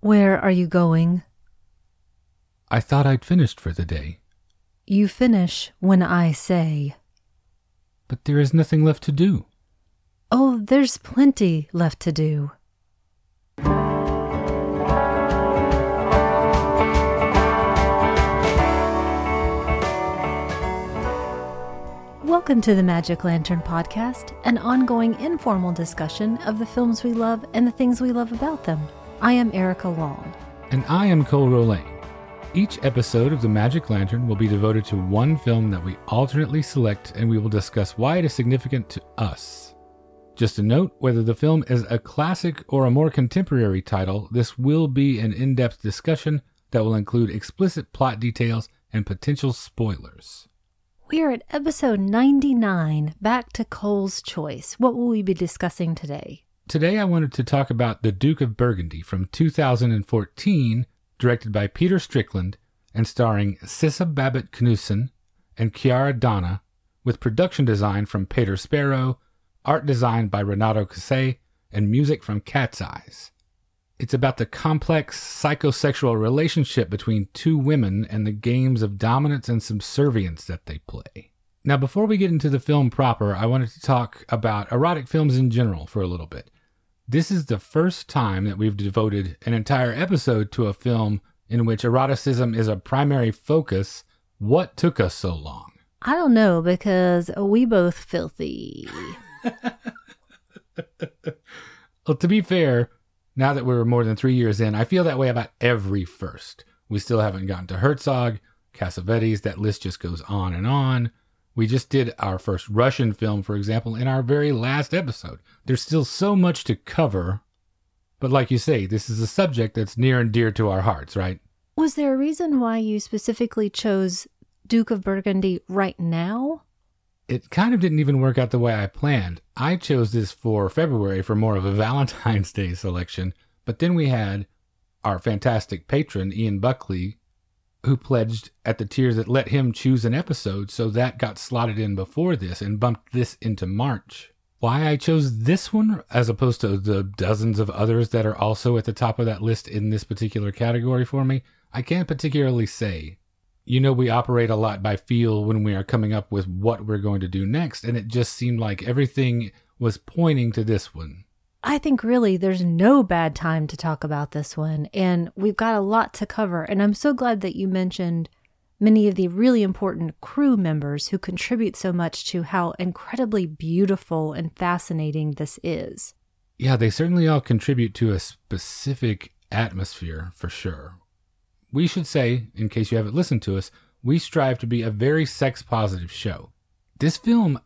Where are you going? I thought I'd finished for the day, You finish when I say. but there is nothing left to do. Oh, there's plenty left to do. Welcome to the Magic Lantern Podcast, an ongoing informal discussion of the films we love and the things we love about them. I am Erica Long. And I am Cole Rolane. Each episode of The Magic Lantern will be devoted to one film that we alternately select, and we will discuss why it is significant to us. Just a note whether the film is a classic or a more contemporary title, this will be an in depth discussion that will include explicit plot details and potential spoilers. We are at episode 99, back to Cole's Choice. What will we be discussing today? Today, I wanted to talk about The Duke of Burgundy from 2014, directed by Peter Strickland and starring Sidse Babett Knudsen and Chiara D'Anna, with production design from Peter Sparrow, art design by Renato Casse, and music from Cat's Eyes. It's about the complex psychosexual relationship between two women and the games of dominance and subservience that they play. Now, before we get into the film proper, I wanted to talk about erotic films in general for a little bit. This is the first time that we've devoted an entire episode to a film in which eroticism is a primary focus. What took us so long? I don't know because we both filthy. Well, to be fair, now that we're more than three years in, I feel that way about every first. We still haven't gotten to Herzog, Cassavetes, that list just goes on and on. We just did our first Russian film, for example, in our very last episode. There's still so much to cover, but like you say, this is a subject that's near and dear to our hearts, right? Was there a reason why you specifically chose Duke of Burgundy right now? It kind of didn't even work out the way I planned. I chose this for February for more of a Valentine's Day selection, but then we had our fantastic patron, Ian Buckley, who pledged at the tiers that let him choose an episode, so that got slotted in before this and bumped this into March. Why I chose this one as opposed to the dozens of others that are also at the top of that list in this particular category for me, I can't particularly say. You know, we operate a lot by feel when we are coming up with what we're going to do next, and it just seemed like everything was pointing to this one. I think really there's no bad time to talk about this one, and we've got a lot to cover. And I'm so glad that you mentioned many of the really important crew members who contribute so much to how incredibly beautiful and fascinating this is. Yeah, they certainly all contribute to a specific atmosphere for sure. We should say, in case you haven't listened to us, we strive to be a very sex positive show. This film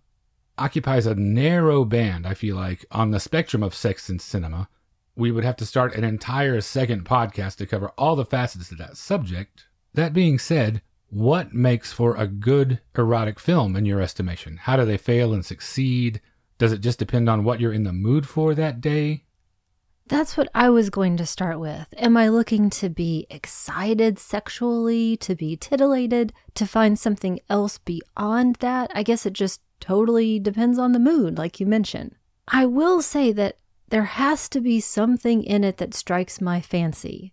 occupies a narrow band, I feel like, on the spectrum of sex and cinema. We would have to start an entire second podcast to cover all the facets of that subject. That being said, what makes for a good erotic film in your estimation? How do they fail and succeed? Does it just depend on what you're in the mood for that day? That's what I was going to start with. Am I looking to be excited sexually, to be titillated, to find something else beyond that? I guess it just totally depends on the mood, like you mentioned. I will say that there has to be something in it that strikes my fancy.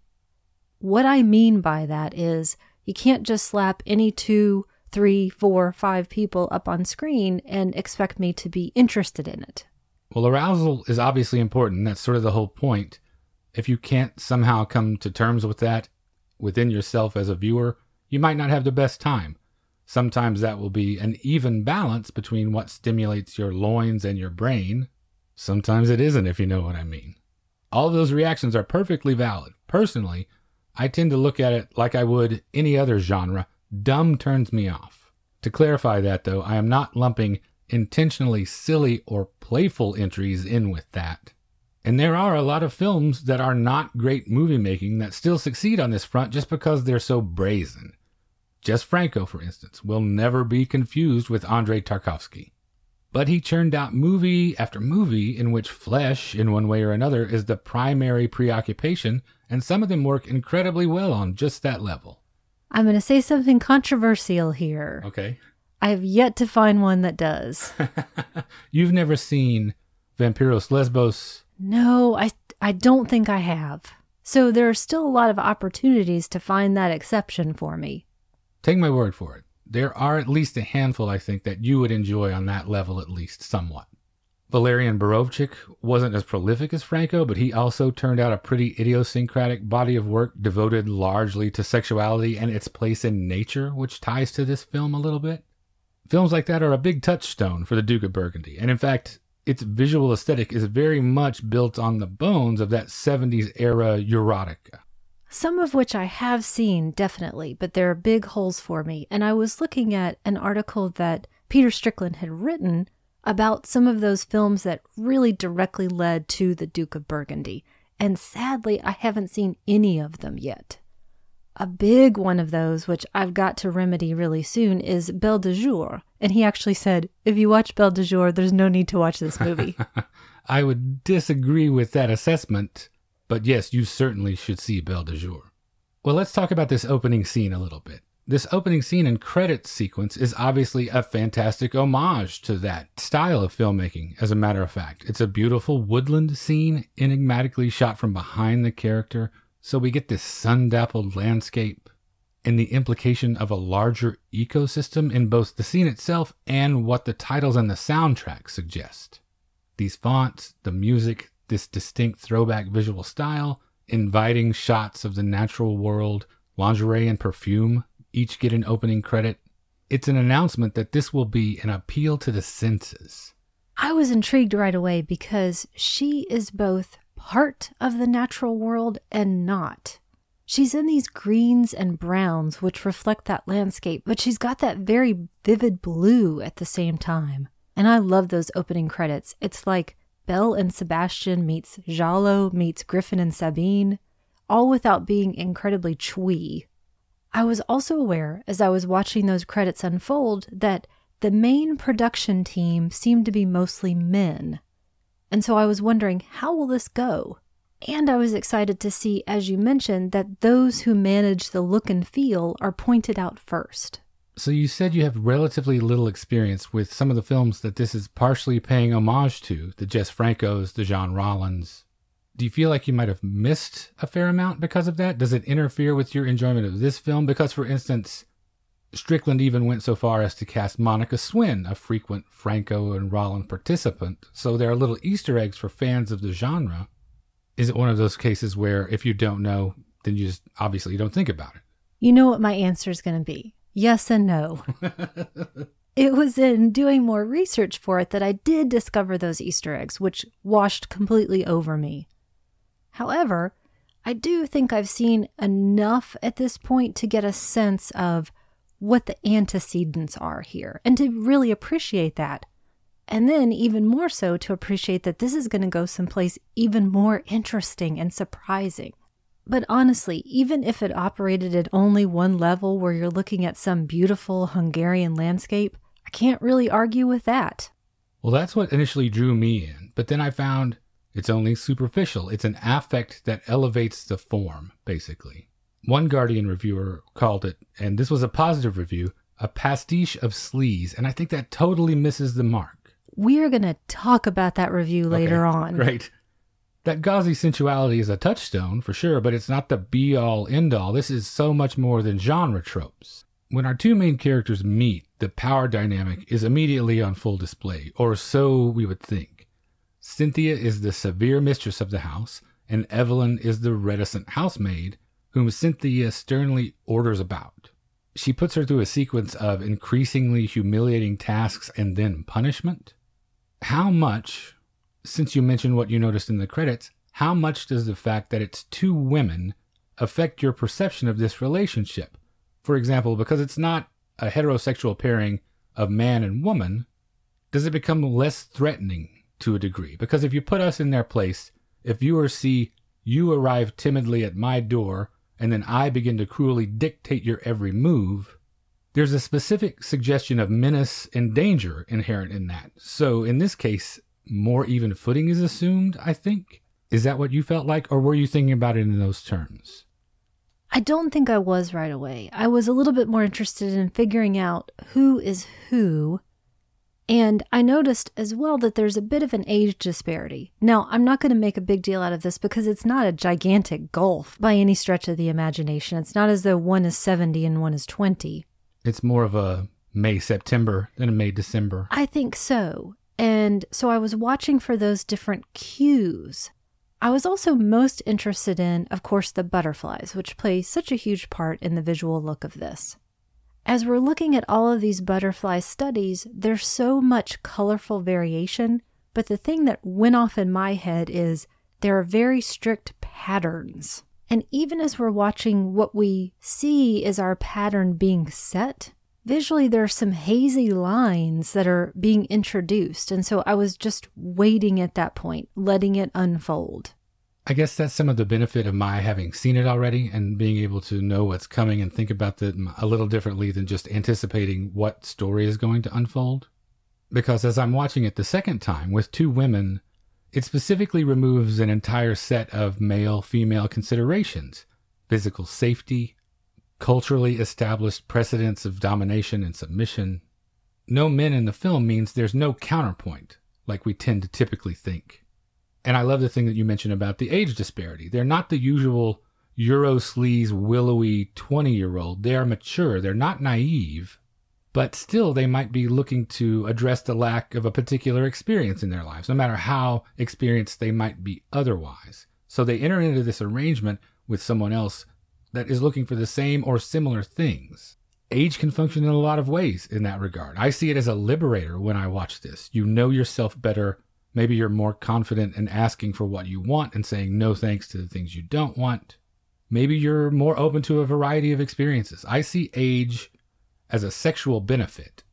What I mean by that is you can't just slap any two, three, four, five people up on screen and expect me to be interested in it. Well, arousal is obviously important. That's sort of the whole point. If you can't somehow come to terms with that within yourself as a viewer, you might not have the best time. Sometimes that will be an even balance between what stimulates your loins and your brain. Sometimes it isn't, if you know what I mean. All those reactions are perfectly valid. Personally, I tend to look at it like I would any other genre. Dumb turns me off. To clarify that, though, I am not lumping intentionally silly or playful entries in with that. And there are a lot of films that are not great movie making that still succeed on this front just because they're so brazen. Jess Franco, for instance, will never be confused with Andrei Tarkovsky. But he churned out movie after movie in which flesh, in one way or another, is the primary preoccupation, and some of them work incredibly well on just that level. I'm going to say something controversial here. Okay. I have yet to find one that does. You've never seen Vampiros Lesbos. no, I I don't think I have. So there are still a lot of opportunities to find that exception for me. Take my word for it. There are at least a handful, I think, that you would enjoy on that level at least somewhat. Walerian Borowczyk wasn't as prolific as Franco, but he also turned out a pretty idiosyncratic body of work devoted largely to sexuality and its place in nature, which ties to this film a little bit. Films like that are a big touchstone for the Duke of Burgundy, and in fact, its visual aesthetic is very much built on the bones of that 70s era erotica. Some of which I have seen, definitely, but there are big holes for me. And I was looking at an article that Peter Strickland had written about some of those films that really directly led to the Duke of Burgundy. And sadly, I haven't seen any of them yet. A big one of those, which I've got to remedy really soon, is Belle de Jour. And he actually said, if you watch Belle de Jour, there's no need to watch this movie. I would disagree with that assessment, but yes, you certainly should see Belle de Jour. Well, let's talk about this opening scene a little bit. This opening scene and credits sequence is obviously a fantastic homage to that style of filmmaking, as a matter of fact. It's a beautiful woodland scene, enigmatically shot from behind the character, so we get this sun dappled landscape and the implication of a larger ecosystem in both the scene itself and what the titles and the soundtrack suggest. These fonts, the music, this distinct throwback visual style, inviting shots of the natural world, lingerie and perfume each get an opening credit. It's an announcement that this will be an appeal to the senses. I was intrigued right away because she is both part of the natural world and not. She's in these greens and browns which reflect that landscape, but she's got that very vivid blue at the same time. And I love those opening credits. It's like Belle and Sebastian meets Giallo meets Griffin and Sabine, all without being incredibly twee. I was also aware as I was watching those credits unfold that the main production team seemed to be mostly men. And so I was wondering, how will this go? And I was excited to see, as you mentioned, that those who manage the look and feel are pointed out first. So you said you have relatively little experience with some of the films that this is partially paying homage to, the Jess Francos, the John Rollins, do you feel like you might have missed a fair amount because of that? Does it interfere with your enjoyment of this film? Because, for instance, Strickland even went so far as to cast Monica Swinn, a frequent Franco and Rollins participant, so there are little Easter eggs for fans of the genre. Is it one of those cases where if you don't know, then you just obviously don't think about it? You know what my answer is going to be yes and no. it was in doing more research for it that I did discover those Easter eggs, which washed completely over me. However, I do think I've seen enough at this point to get a sense of what the antecedents are here and to really appreciate that. And then, even more so, to appreciate that this is going to go someplace even more interesting and surprising. But honestly, even if it operated at only one level where you're looking at some beautiful Hungarian landscape, I can't really argue with that. Well, that's what initially drew me in. But then I found it's only superficial. It's an affect that elevates the form, basically. One Guardian reviewer called it, and this was a positive review, a pastiche of sleaze, and I think that totally misses the mark. We're going to talk about that review later okay, on. Great. That gauzy sensuality is a touchstone, for sure, but it's not the be all end all. This is so much more than genre tropes. When our two main characters meet, the power dynamic is immediately on full display, or so we would think. Cynthia is the severe mistress of the house, and Evelyn is the reticent housemaid, whom Cynthia sternly orders about. She puts her through a sequence of increasingly humiliating tasks and then punishment. How much, since you mentioned what you noticed in the credits, how much does the fact that it's two women affect your perception of this relationship? For example, because it's not a heterosexual pairing of man and woman, does it become less threatening to a degree. Because if you put us in their place, if viewers see you arrive timidly at my door and then I begin to cruelly dictate your every move, there's a specific suggestion of menace and danger inherent in that. So in this case, more even footing is assumed, I think. Is that what you felt like, or were you thinking about it in those terms? I don't think I was right away. I was a little bit more interested in figuring out who is who And I noticed as well that there's a bit of an age disparity. Now, I'm not going to make a big deal out of this because it's not a gigantic gulf by any stretch of the imagination. It's not as though one is 70 and one is 20. It's more of a May September than a May December. I think so. And so I was watching for those different cues. I was also most interested in, of course, the butterflies, which play such a huge part in the visual look of this. As we're looking at all of these butterfly studies, there's so much colorful variation, but the thing that went off in my head is there are very strict patterns. And even as we're watching what we see is our pattern being set, visually there are some hazy lines that are being introduced. And so I was just waiting at that point, letting it unfold. I guess that's some of the benefit of my having seen it already and being able to know what's coming and think about it a little differently than just anticipating what story is going to unfold. Because as I'm watching it the second time with two women, it specifically removes an entire set of male female considerations physical safety, culturally established precedents of domination and submission. No men in the film means there's no counterpoint, like we tend to typically think. And I love the thing that you mentioned about the age disparity. They're not the usual Euro sleaze, willowy 20 year old. They are mature. They're not naive, but still they might be looking to address the lack of a particular experience in their lives, no matter how experienced they might be otherwise. So they enter into this arrangement with someone else that is looking for the same or similar things. Age can function in a lot of ways in that regard. I see it as a liberator when I watch this. You know yourself better Maybe you're more confident in asking for what you want and saying no thanks to the things you don't want. Maybe you're more open to a variety of experiences. I see age as a sexual benefit.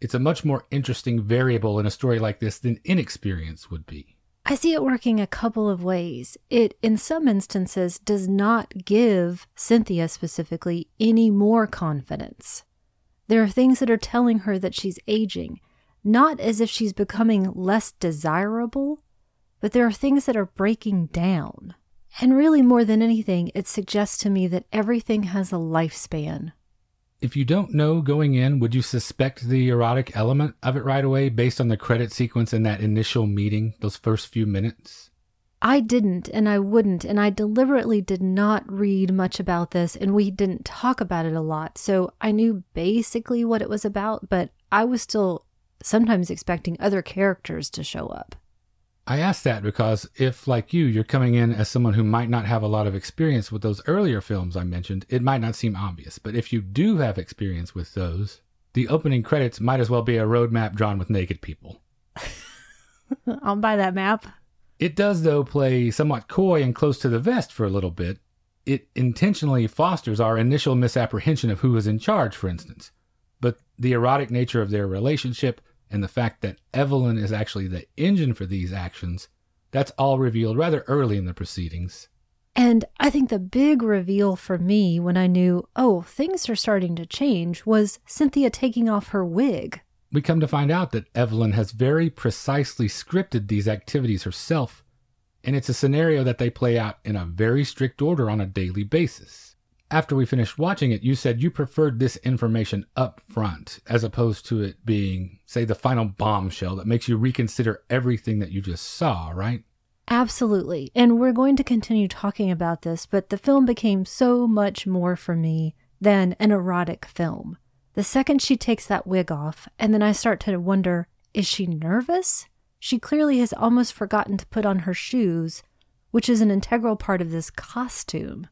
It's a much more interesting variable in a story like this than inexperience would be. I see it working a couple of ways. It, in some instances, does not give Cynthia specifically any more confidence. There are things that are telling her that she's aging not as if she's becoming less desirable, but there are things that are breaking down. And really, more than anything, it suggests to me that everything has a lifespan. If you don't know going in, would you suspect the erotic element of it right away based on the credit sequence in that initial meeting, those first few minutes? I didn't, and I wouldn't, and I deliberately did not read much about this, and we didn't talk about it a lot. So I knew basically what it was about, but I was still sometimes expecting other characters to show up. I ask that because if, like you, you're coming in as someone who might not have a lot of experience with those earlier films I mentioned, it might not seem obvious. But if you do have experience with those, the opening credits might as well be a roadmap drawn with naked people. I'll buy that map. It does, though, play somewhat coy and close to the vest for a little bit. It intentionally fosters our initial misapprehension of who is in charge, for instance. But the erotic nature of their relationship and the fact that Evelyn is actually the engine for these actions, that's all revealed rather early in the proceedings. And I think the big reveal for me when I knew, oh, things are starting to change, was Cynthia taking off her wig. We come to find out that Evelyn has very precisely scripted these activities herself, and it's a scenario that they play out in a very strict order on a daily basis after we finished watching it, you said you preferred this information up front as opposed to it being, say, the final bombshell that makes you reconsider everything that you just saw, right? Absolutely. And we're going to continue talking about this, but the film became so much more for me than an erotic film. The second she takes that wig off, and then I start to wonder is she nervous? She clearly has almost forgotten to put on her shoes, which is an integral part of this costume.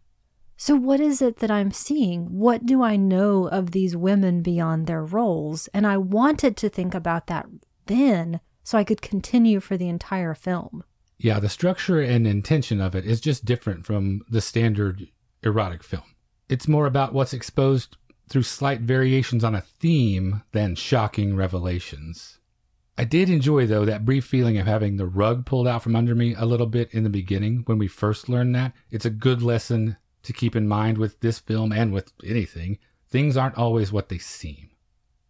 So, what is it that I'm seeing? What do I know of these women beyond their roles? And I wanted to think about that then so I could continue for the entire film. Yeah, the structure and intention of it is just different from the standard erotic film. It's more about what's exposed through slight variations on a theme than shocking revelations. I did enjoy, though, that brief feeling of having the rug pulled out from under me a little bit in the beginning when we first learned that. It's a good lesson to keep in mind with this film and with anything. Things aren't always what they seem.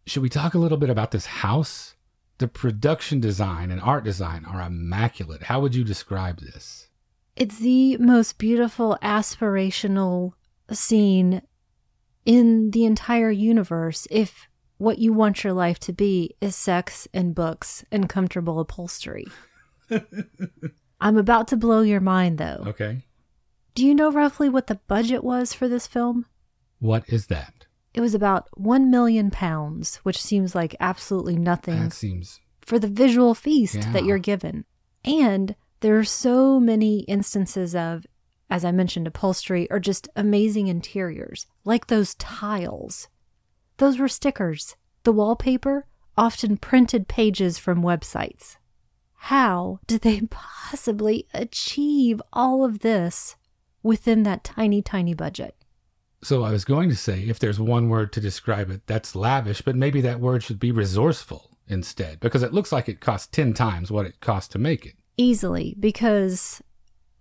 Should we talk a little bit about this house? The production design and art design are immaculate. How would you describe this? It's the most beautiful aspirational scene in the entire universe. If what you want your life to be is sex and books and comfortable upholstery. I'm about to blow your mind though. Okay. Do you know roughly what the budget was for this film? What is that? It was about 1 million pounds, which seems like absolutely nothing That seems for the visual feast Yeah. that you're given. And there are so many instances of, as I mentioned, upholstery or just amazing interiors, like those tiles. Those were stickers. The wallpaper, often printed pages from websites. How did they possibly achieve all of this within that tiny, tiny budget? So I was going to say, if there's one word to describe it, that's lavish, but maybe that word should be resourceful instead, because it looks like it cost 10 times what it cost to make it. Easily, because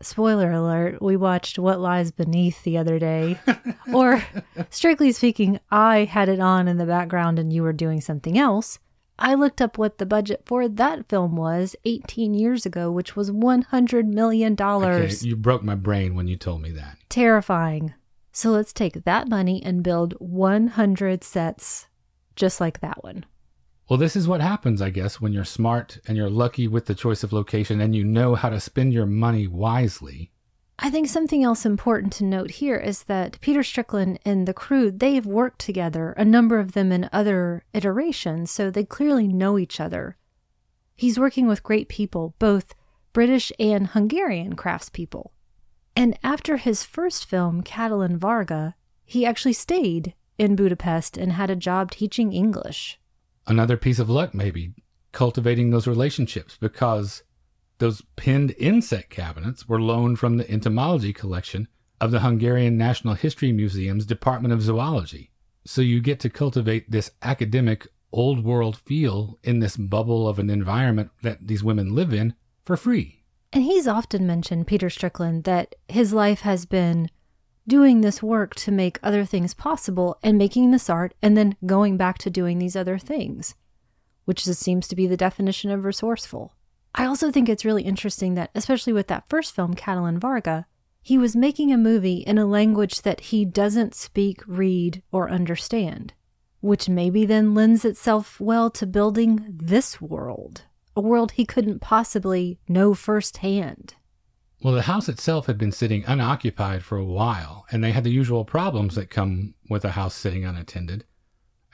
spoiler alert, we watched What Lies Beneath the other day. or, strictly speaking, I had it on in the background and you were doing something else. I looked up what the budget for that film was 18 years ago, which was $100 million. Okay, you broke my brain when you told me that. Terrifying. So let's take that money and build 100 sets just like that one. Well, this is what happens, I guess, when you're smart and you're lucky with the choice of location and you know how to spend your money wisely. I think something else important to note here is that Peter Strickland and the crew, they've worked together, a number of them in other iterations, so they clearly know each other. He's working with great people, both British and Hungarian craftspeople. And after his first film, Katalin Varga, he actually stayed in Budapest and had a job teaching English. Another piece of luck, maybe, cultivating those relationships because those pinned insect cabinets were loaned from the entomology collection of the Hungarian National History Museum's Department of Zoology. So you get to cultivate this academic old world feel in this bubble of an environment that these women live in for free. And he's often mentioned, Peter Strickland, that his life has been doing this work to make other things possible and making this art and then going back to doing these other things, which seems to be the definition of resourceful. I also think it's really interesting that, especially with that first film, Katalin Varga, he was making a movie in a language that he doesn't speak, read, or understand, which maybe then lends itself well to building this world, a world he couldn't possibly know firsthand. Well, the house itself had been sitting unoccupied for a while, and they had the usual problems that come with a house sitting unattended.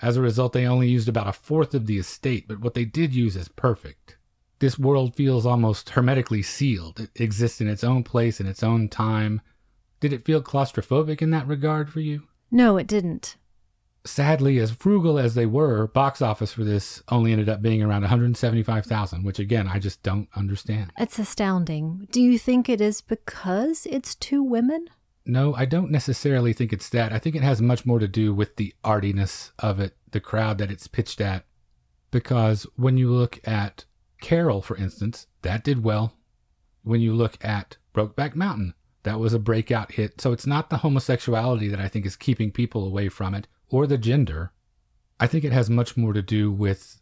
As a result, they only used about a fourth of the estate, but what they did use is perfect. This world feels almost hermetically sealed. It exists in its own place, in its own time. Did it feel claustrophobic in that regard for you? No, it didn't. Sadly, as frugal as they were, box office for this only ended up being around 175,000, which again, I just don't understand. It's astounding. Do you think it is because it's two women? No, I don't necessarily think it's that. I think it has much more to do with the artiness of it, the crowd that it's pitched at. Because when you look at Carol, for instance, that did well. When you look at Brokeback Mountain, that was a breakout hit. So it's not the homosexuality that I think is keeping people away from it or the gender. I think it has much more to do with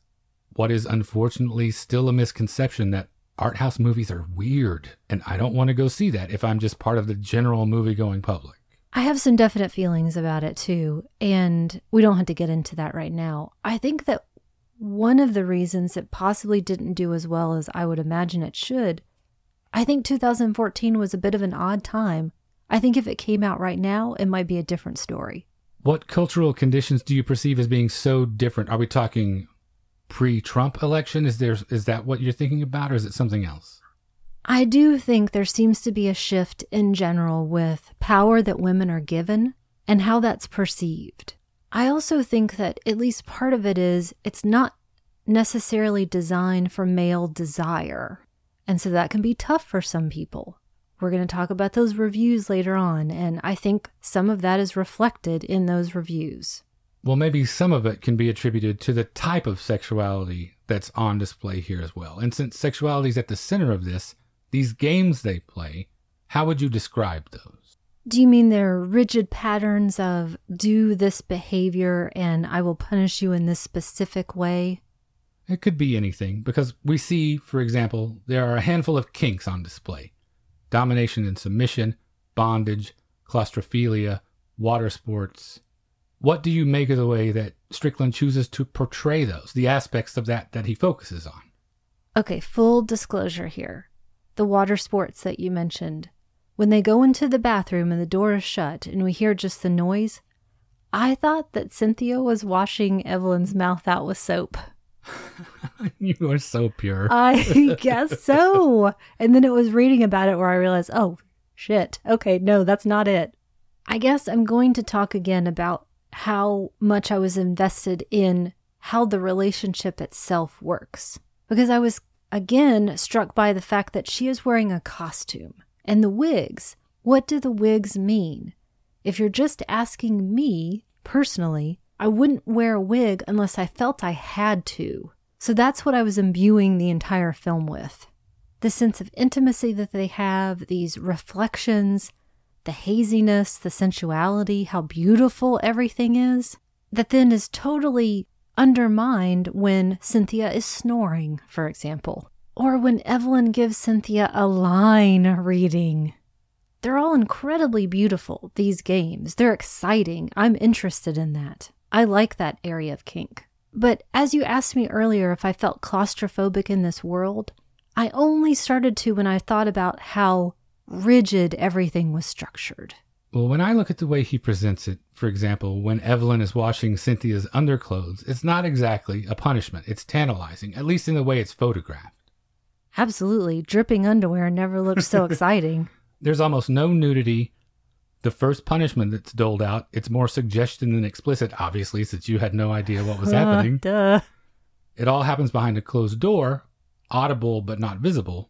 what is unfortunately still a misconception that art house movies are weird. And I don't want to go see that if I'm just part of the general movie going public. I have some definite feelings about it too, and we don't have to get into that right now. I think that one of the reasons it possibly didn't do as well as I would imagine it should, I think 2014 was a bit of an odd time. I think if it came out right now, it might be a different story. What cultural conditions do you perceive as being so different? Are we talking pre-Trump election? Is there is that what you're thinking about or is it something else? I do think there seems to be a shift in general with power that women are given and how that's perceived. I also think that at least part of it is it's not necessarily designed for male desire. And so that can be tough for some people. We're going to talk about those reviews later on, and I think some of that is reflected in those reviews. Well, maybe some of it can be attributed to the type of sexuality that's on display here as well. And since sexuality is at the center of this, these games they play, how would you describe those? Do you mean they're rigid patterns of do this behavior and I will punish you in this specific way? It could be anything, because we see, for example, there are a handful of kinks on display domination and submission, bondage, claustrophilia, water sports. What do you make of the way that Strickland chooses to portray those, the aspects of that that he focuses on? Okay, full disclosure here. The water sports that you mentioned. When they go into the bathroom and the door is shut and we hear just the noise, I thought that Cynthia was washing Evelyn's mouth out with soap. you are so pure. I guess so. And then it was reading about it where I realized, oh, shit. Okay, no, that's not it. I guess I'm going to talk again about how much I was invested in how the relationship itself works. Because I was again struck by the fact that she is wearing a costume. And the wigs, what do the wigs mean? If you're just asking me personally, I wouldn't wear a wig unless I felt I had to. So that's what I was imbuing the entire film with. The sense of intimacy that they have, these reflections, the haziness, the sensuality, how beautiful everything is, that then is totally undermined when Cynthia is snoring, for example, or when Evelyn gives Cynthia a line reading. They're all incredibly beautiful, these games. They're exciting. I'm interested in that. I like that area of kink. But as you asked me earlier if I felt claustrophobic in this world, I only started to when I thought about how rigid everything was structured. Well, when I look at the way he presents it, for example, when Evelyn is washing Cynthia's underclothes, it's not exactly a punishment. It's tantalizing, at least in the way it's photographed. Absolutely. Dripping underwear never looked so exciting. There's almost no nudity. The first punishment that's doled out, it's more suggestion than explicit, obviously, since you had no idea what was happening. Duh. It all happens behind a closed door, audible but not visible.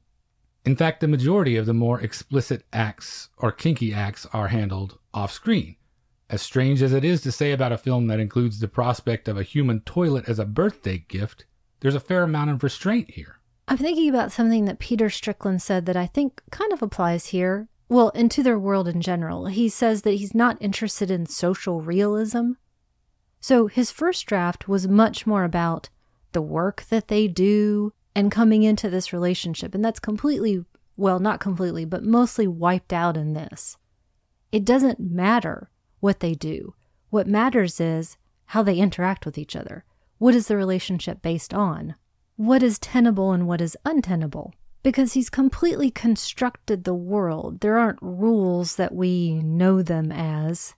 In fact, the majority of the more explicit acts or kinky acts are handled off screen. As strange as it is to say about a film that includes the prospect of a human toilet as a birthday gift, there's a fair amount of restraint here. I'm thinking about something that Peter Strickland said that I think kind of applies here. Well, into their world in general. He says that he's not interested in social realism. So his first draft was much more about the work that they do and coming into this relationship. And that's completely, well, not completely, but mostly wiped out in this. It doesn't matter what they do. What matters is how they interact with each other. What is the relationship based on? What is tenable and what is untenable because he's completely constructed the world. There aren't rules that we know them as.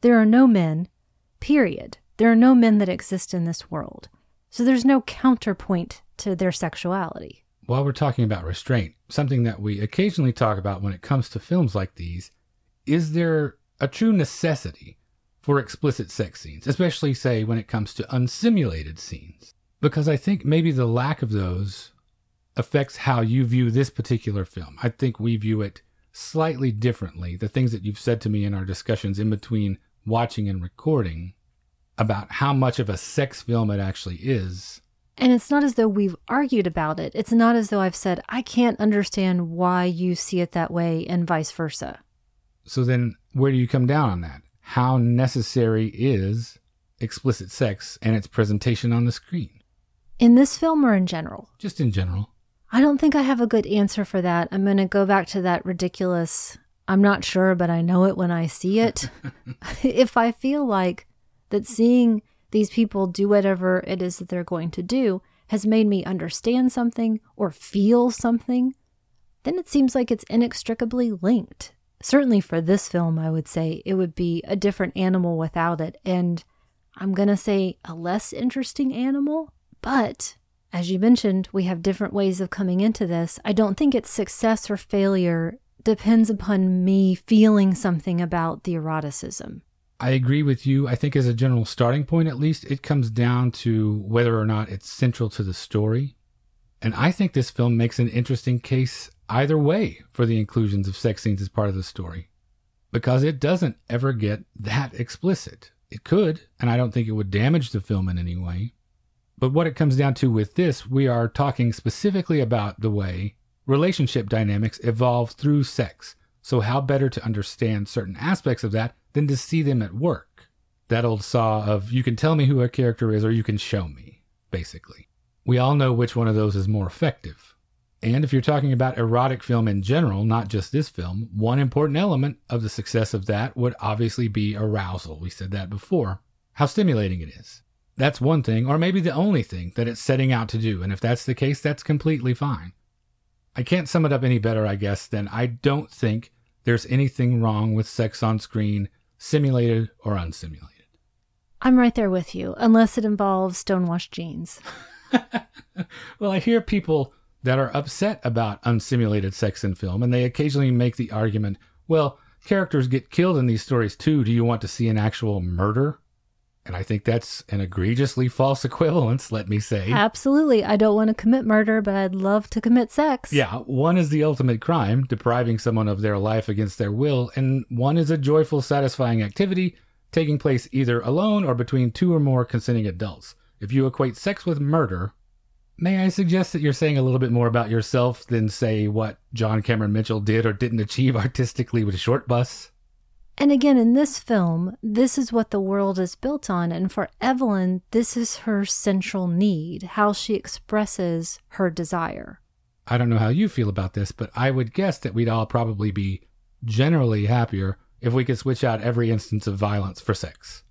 There are no men, period. There are no men that exist in this world. So there's no counterpoint to their sexuality. While we're talking about restraint, something that we occasionally talk about when it comes to films like these, is there a true necessity for explicit sex scenes, especially, say, when it comes to unsimulated scenes? Because I think maybe the lack of those affects how you view this particular film. I think we view it slightly differently. The things that you've said to me in our discussions in between watching and recording about how much of a sex film it actually is. And it's not as though we've argued about it. It's not as though I've said, I can't understand why you see it that way and vice versa. So then, where do you come down on that? How necessary is explicit sex and its presentation on the screen? In this film or in general? Just in general. I don't think I have a good answer for that. I'm going to go back to that ridiculous, I'm not sure, but I know it when I see it. if I feel like that seeing these people do whatever it is that they're going to do has made me understand something or feel something, then it seems like it's inextricably linked. Certainly for this film, I would say it would be a different animal without it. And I'm going to say a less interesting animal but as you mentioned, we have different ways of coming into this. I don't think its success or failure depends upon me feeling something about the eroticism. I agree with you. I think, as a general starting point, at least, it comes down to whether or not it's central to the story. And I think this film makes an interesting case either way for the inclusions of sex scenes as part of the story because it doesn't ever get that explicit. It could, and I don't think it would damage the film in any way. But what it comes down to with this, we are talking specifically about the way relationship dynamics evolve through sex. So, how better to understand certain aspects of that than to see them at work? That old saw of you can tell me who a character is or you can show me, basically. We all know which one of those is more effective. And if you're talking about erotic film in general, not just this film, one important element of the success of that would obviously be arousal. We said that before. How stimulating it is. That's one thing, or maybe the only thing that it's setting out to do. And if that's the case, that's completely fine. I can't sum it up any better, I guess, than I don't think there's anything wrong with sex on screen, simulated or unsimulated. I'm right there with you, unless it involves stonewashed jeans. well, I hear people that are upset about unsimulated sex in film, and they occasionally make the argument well, characters get killed in these stories too. Do you want to see an actual murder? And I think that's an egregiously false equivalence, let me say. Absolutely. I don't want to commit murder, but I'd love to commit sex. Yeah, one is the ultimate crime, depriving someone of their life against their will, and one is a joyful, satisfying activity taking place either alone or between two or more consenting adults. If you equate sex with murder, May I suggest that you're saying a little bit more about yourself than, say, what John Cameron Mitchell did or didn't achieve artistically with Shortbus? And again, in this film, this is what the world is built on. And for Evelyn, this is her central need, how she expresses her desire. I don't know how you feel about this, but I would guess that we'd all probably be generally happier if we could switch out every instance of violence for sex.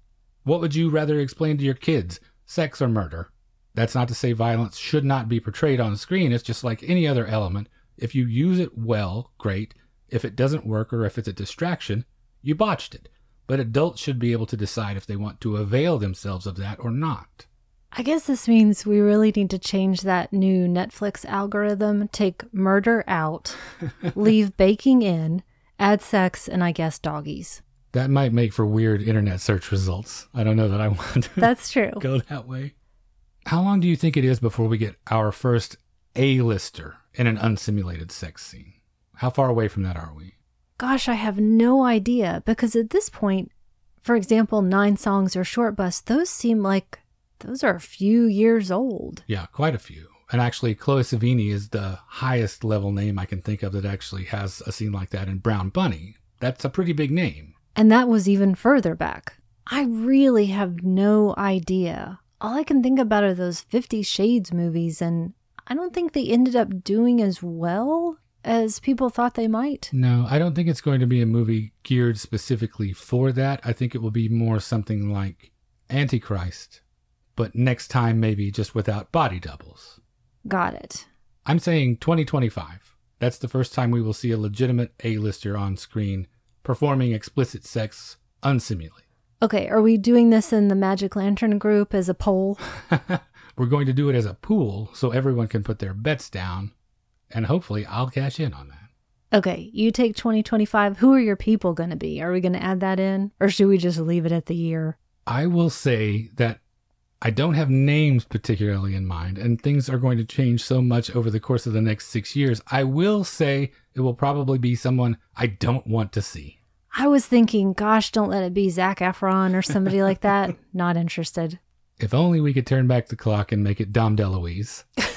What would you rather explain to your kids, sex or murder? That's not to say violence should not be portrayed on screen. It's just like any other element. If you use it well, great. If it doesn't work or if it's a distraction, you botched it. But adults should be able to decide if they want to avail themselves of that or not. I guess this means we really need to change that new Netflix algorithm, take murder out, leave baking in, add sex, and I guess doggies. That might make for weird internet search results. I don't know that I want to That's true. go that way. How long do you think it is before we get our first A-lister in an unsimulated sex scene? How far away from that are we? Gosh, I have no idea because at this point, for example, Nine Songs or Shortbus, those seem like those are a few years old. Yeah, quite a few. And actually, Chloe Sevigny is the highest level name I can think of that actually has a scene like that in Brown Bunny. That's a pretty big name. And that was even further back. I really have no idea all I can think about are those Fifty Shades movies, and I don't think they ended up doing as well as people thought they might. No, I don't think it's going to be a movie geared specifically for that. I think it will be more something like Antichrist, but next time maybe just without body doubles. Got it. I'm saying 2025. That's the first time we will see a legitimate A-lister on screen performing explicit sex unsimulated. Okay, are we doing this in the Magic Lantern group as a poll? We're going to do it as a pool so everyone can put their bets down, and hopefully I'll cash in on that. Okay, you take 2025. Who are your people going to be? Are we going to add that in, or should we just leave it at the year? I will say that I don't have names particularly in mind, and things are going to change so much over the course of the next six years. I will say it will probably be someone I don't want to see. I was thinking, gosh, don't let it be Zac Efron or somebody like that. Not interested. If only we could turn back the clock and make it Dom DeLuise.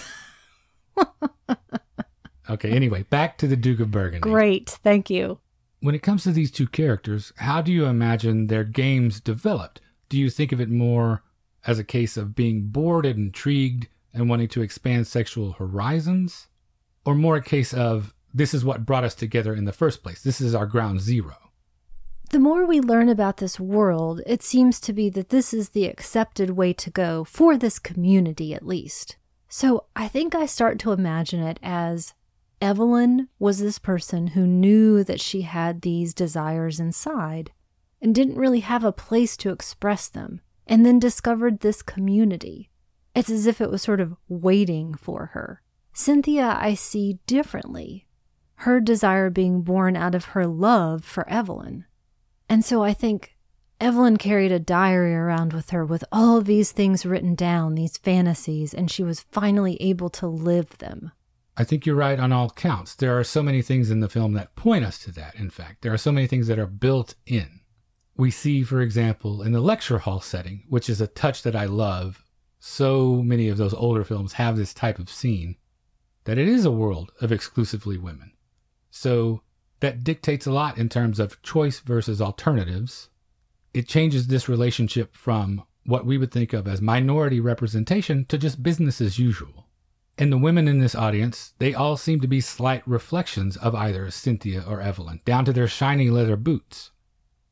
okay, anyway, back to the Duke of Burgundy. Great, thank you. When it comes to these two characters, how do you imagine their games developed? Do you think of it more as a case of being bored and intrigued and wanting to expand sexual horizons? Or more a case of this is what brought us together in the first place? This is our ground zero. The more we learn about this world, it seems to be that this is the accepted way to go, for this community at least. So I think I start to imagine it as Evelyn was this person who knew that she had these desires inside and didn't really have a place to express them, and then discovered this community. It's as if it was sort of waiting for her. Cynthia, I see differently. Her desire being born out of her love for Evelyn. And so I think Evelyn carried a diary around with her with all these things written down, these fantasies, and she was finally able to live them. I think you're right on all counts. There are so many things in the film that point us to that, in fact. There are so many things that are built in. We see, for example, in the lecture hall setting, which is a touch that I love, so many of those older films have this type of scene, that it is a world of exclusively women. So that dictates a lot in terms of choice versus alternatives. It changes this relationship from what we would think of as minority representation to just business as usual. And the women in this audience, they all seem to be slight reflections of either Cynthia or Evelyn, down to their shiny leather boots.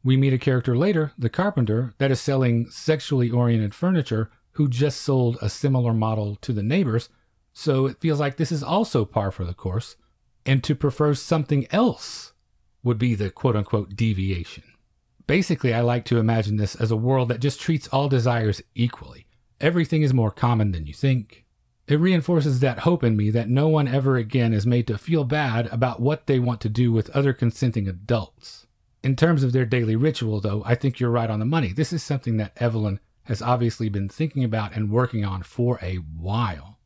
We meet a character later, the carpenter, that is selling sexually oriented furniture who just sold a similar model to the neighbors, so it feels like this is also par for the course, and to prefer something else would be the quote unquote deviation. Basically, I like to imagine this as a world that just treats all desires equally. Everything is more common than you think. It reinforces that hope in me that no one ever again is made to feel bad about what they want to do with other consenting adults. In terms of their daily ritual, though, I think you're right on the money. This is something that Evelyn has obviously been thinking about and working on for a while.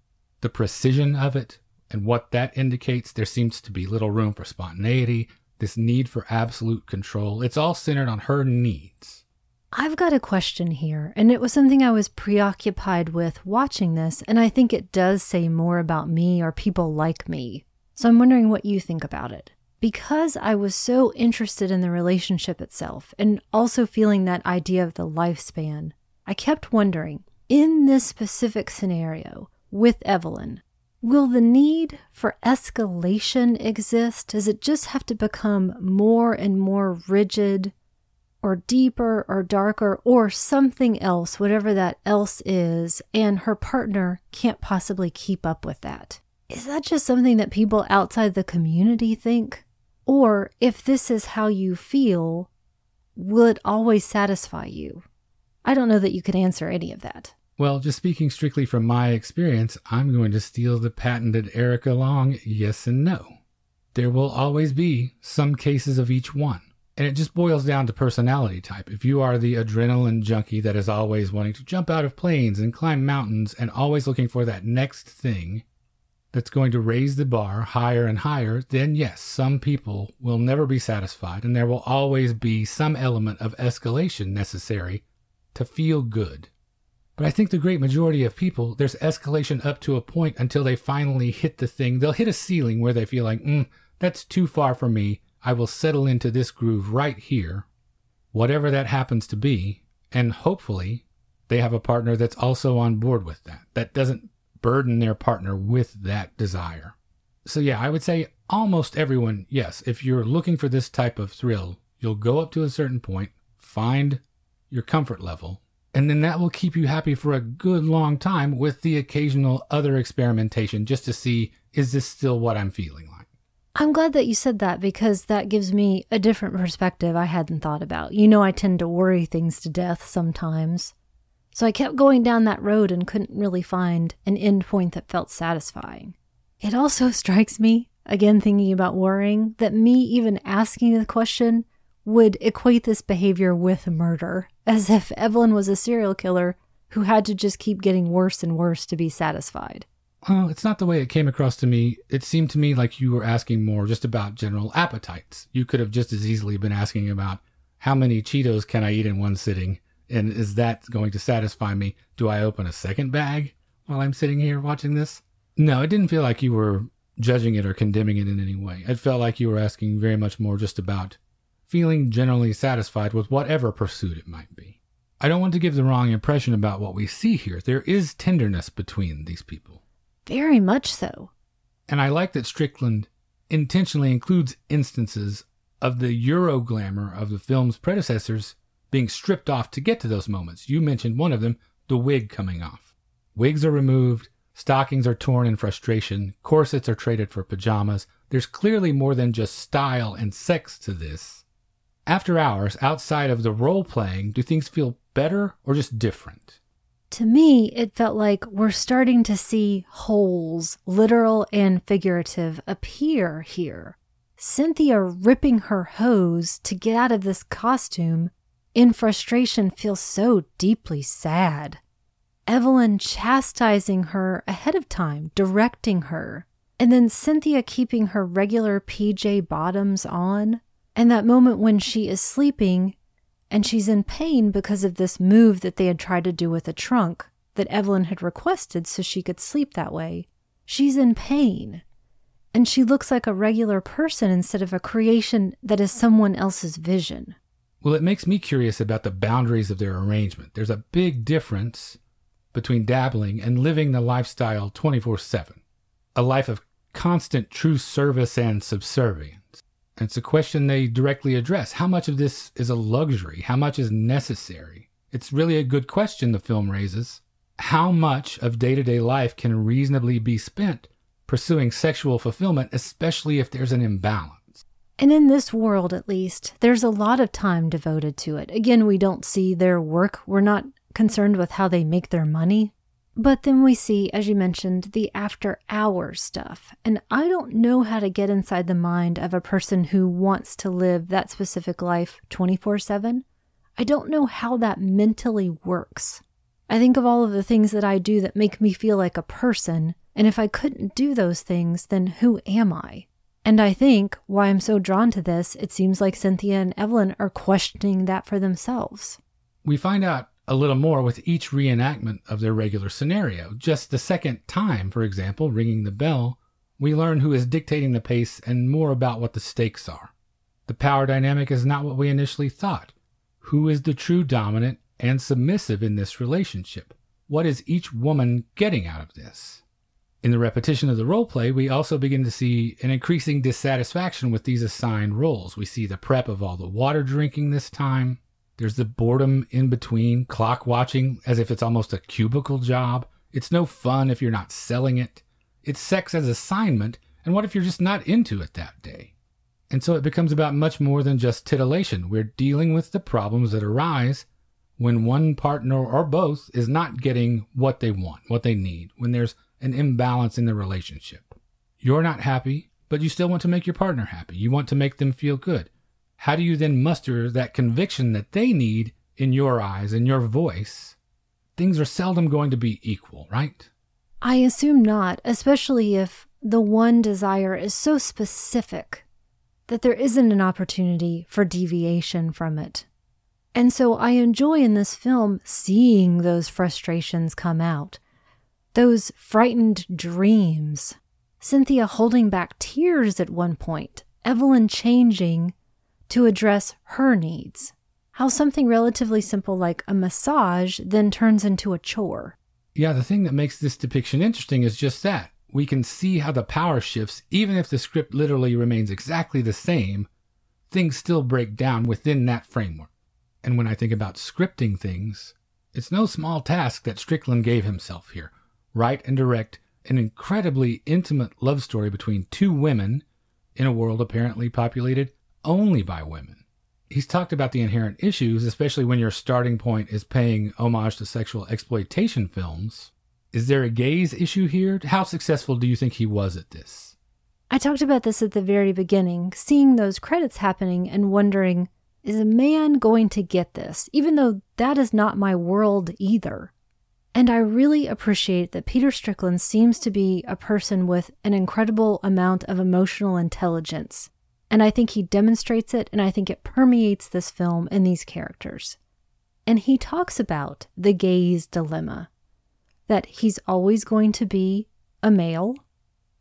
The precision of it and what that indicates, there seems to be little room for spontaneity, this need for absolute control. It's all centered on her needs. I've got a question here, and it was something I was preoccupied with watching this, and I think it does say more about me or people like me. So I'm wondering what you think about it. Because I was so interested in the relationship itself and also feeling that idea of the lifespan, I kept wondering in this specific scenario with Evelyn, will the need for escalation exist? Does it just have to become more and more rigid or deeper or darker or something else, whatever that else is, and her partner can't possibly keep up with that. Is that just something that people outside the community think? Or if this is how you feel, will it always satisfy you? I don't know that you could answer any of that. Well, just speaking strictly from my experience, I'm going to steal the patented Erica Long yes and no. There will always be some cases of each one. And it just boils down to personality type. If you are the adrenaline junkie that is always wanting to jump out of planes and climb mountains and always looking for that next thing that's going to raise the bar higher and higher, then yes, some people will never be satisfied and there will always be some element of escalation necessary to feel good. But I think the great majority of people, there's escalation up to a point until they finally hit the thing. They'll hit a ceiling where they feel like, mm, that's too far for me. I will settle into this groove right here, whatever that happens to be, and hopefully they have a partner that's also on board with that, that doesn't burden their partner with that desire. So, yeah, I would say almost everyone, yes, if you're looking for this type of thrill, you'll go up to a certain point, find your comfort level, and then that will keep you happy for a good long time with the occasional other experimentation just to see is this still what I'm feeling like? I'm glad that you said that because that gives me a different perspective I hadn't thought about. You know, I tend to worry things to death sometimes. So I kept going down that road and couldn't really find an end point that felt satisfying. It also strikes me, again thinking about worrying, that me even asking the question would equate this behavior with murder, as if Evelyn was a serial killer who had to just keep getting worse and worse to be satisfied. Well, it's not the way it came across to me. It seemed to me like you were asking more just about general appetites. You could have just as easily been asking about how many Cheetos can I eat in one sitting? And is that going to satisfy me? Do I open a second bag while I'm sitting here watching this? No, it didn't feel like you were judging it or condemning it in any way. It felt like you were asking very much more just about feeling generally satisfied with whatever pursuit it might be. I don't want to give the wrong impression about what we see here. There is tenderness between these people. Very much so. And I like that Strickland intentionally includes instances of the Euro glamour of the film's predecessors being stripped off to get to those moments. You mentioned one of them, the wig coming off. Wigs are removed, stockings are torn in frustration, corsets are traded for pajamas. There's clearly more than just style and sex to this. After hours, outside of the role playing, do things feel better or just different? To me, it felt like we're starting to see holes, literal and figurative, appear here. Cynthia ripping her hose to get out of this costume in frustration feels so deeply sad. Evelyn chastising her ahead of time, directing her, and then Cynthia keeping her regular PJ bottoms on. And that moment when she is sleeping and she's in pain because of this move that they had tried to do with a trunk that Evelyn had requested so she could sleep that way. She's in pain. And she looks like a regular person instead of a creation that is someone else's vision. Well, it makes me curious about the boundaries of their arrangement. There's a big difference between dabbling and living the lifestyle 24 7. a life of constant true service and subservience. It's a question they directly address. How much of this is a luxury? How much is necessary? It's really a good question the film raises. How much of day to day life can reasonably be spent pursuing sexual fulfillment, especially if there's an imbalance? And in this world, at least, there's a lot of time devoted to it. Again, we don't see their work. We're not concerned with how they make their money. But then we see, as you mentioned, the after hours stuff. And I don't know how to get inside the mind of a person who wants to live that specific life 24 7. I don't know how that mentally works. I think of all of the things that I do that make me feel like a person. And if I couldn't do those things, then who am I? And I think why I'm so drawn to this, it seems like Cynthia and Evelyn are questioning that for themselves. We find out a little more with each reenactment of their regular scenario. Just the second time, for example, ringing the bell, we learn who is dictating the pace and more about what the stakes are. The power dynamic is not what we initially thought. Who is the true dominant and submissive in this relationship? What is each woman getting out of this? In the repetition of the role play, we also begin to see an increasing dissatisfaction with these assigned roles. We see the prep of all the water drinking this time, there's the boredom in between, clock watching as if it's almost a cubicle job. It's no fun if you're not selling it. It's sex as assignment, and what if you're just not into it that day? And so it becomes about much more than just titillation. We're dealing with the problems that arise when one partner or both is not getting what they want, what they need, when there's an imbalance in the relationship. You're not happy, but you still want to make your partner happy. You want to make them feel good how do you then muster that conviction that they need in your eyes, in your voice? Things are seldom going to be equal, right? I assume not, especially if the one desire is so specific that there isn't an opportunity for deviation from it. And so I enjoy in this film seeing those frustrations come out, those frightened dreams. Cynthia holding back tears at one point, Evelyn changing to address her needs. How something relatively simple like a massage then turns into a chore. Yeah, the thing that makes this depiction interesting is just that. We can see how the power shifts, even if the script literally remains exactly the same, things still break down within that framework. And when I think about scripting things, it's no small task that Strickland gave himself here. Write and direct an incredibly intimate love story between two women in a world apparently populated only by women. He's talked about the inherent issues, especially when your starting point is paying homage to sexual exploitation films. Is there a gaze issue here? How successful do you think he was at this? I talked about this at the very beginning, seeing those credits happening and wondering, is a man going to get this, even though that is not my world either? And I really appreciate that Peter Strickland seems to be a person with an incredible amount of emotional intelligence. And I think he demonstrates it, and I think it permeates this film and these characters. And he talks about the gaze dilemma that he's always going to be a male,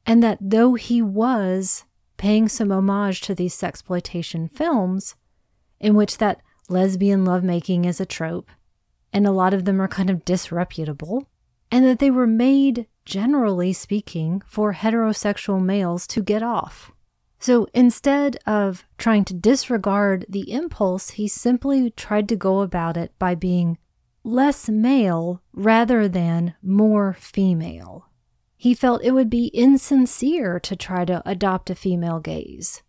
and that though he was paying some homage to these sexploitation films, in which that lesbian lovemaking is a trope, and a lot of them are kind of disreputable, and that they were made, generally speaking, for heterosexual males to get off. So instead of trying to disregard the impulse, he simply tried to go about it by being less male rather than more female. He felt it would be insincere to try to adopt a female gaze,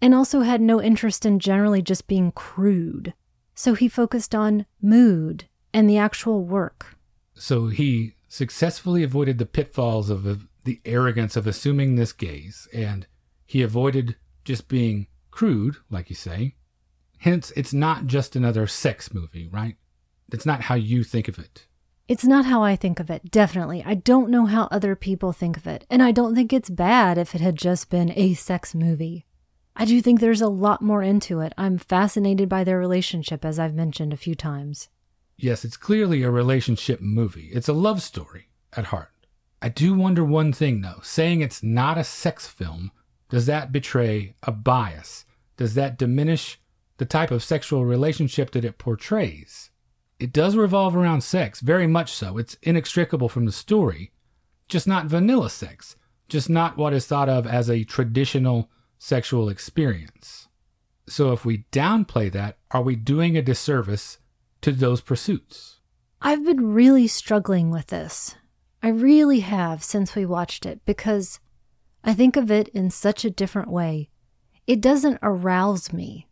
and also had no interest in generally just being crude. So he focused on mood and the actual work. So he successfully avoided the pitfalls of the arrogance of assuming this gaze and he avoided just being crude, like you say. Hence, it's not just another sex movie, right? That's not how you think of it. It's not how I think of it, definitely. I don't know how other people think of it, and I don't think it's bad if it had just been a sex movie. I do think there's a lot more into it. I'm fascinated by their relationship, as I've mentioned a few times. Yes, it's clearly a relationship movie. It's a love story at heart. I do wonder one thing, though. Saying it's not a sex film does that betray a bias? Does that diminish the type of sexual relationship that it portrays? It does revolve around sex, very much so. It's inextricable from the story, just not vanilla sex. just not what is thought of as a traditional sexual experience. So if we downplay that, are we doing a disservice to those pursuits? I've been really struggling with this. I really have since we watched it because I think of it in such a different way. It doesn't arouse me.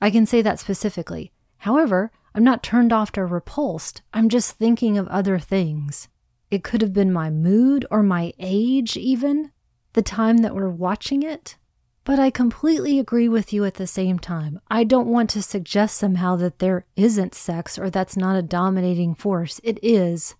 I can say that specifically. However, I'm not turned off or repulsed. I'm just thinking of other things. It could have been my mood or my age, even, the time that we're watching it. But I completely agree with you at the same time. I don't want to suggest somehow that there isn't sex or that's not a dominating force. It is.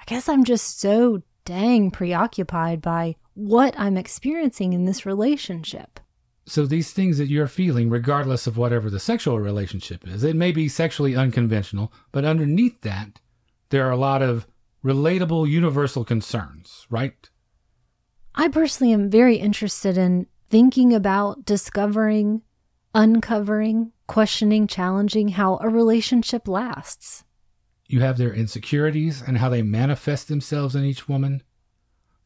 I guess I'm just so dang preoccupied by what I'm experiencing in this relationship. So, these things that you're feeling, regardless of whatever the sexual relationship is, it may be sexually unconventional, but underneath that, there are a lot of relatable, universal concerns, right? I personally am very interested in thinking about discovering, uncovering, questioning, challenging how a relationship lasts. You have their insecurities and how they manifest themselves in each woman.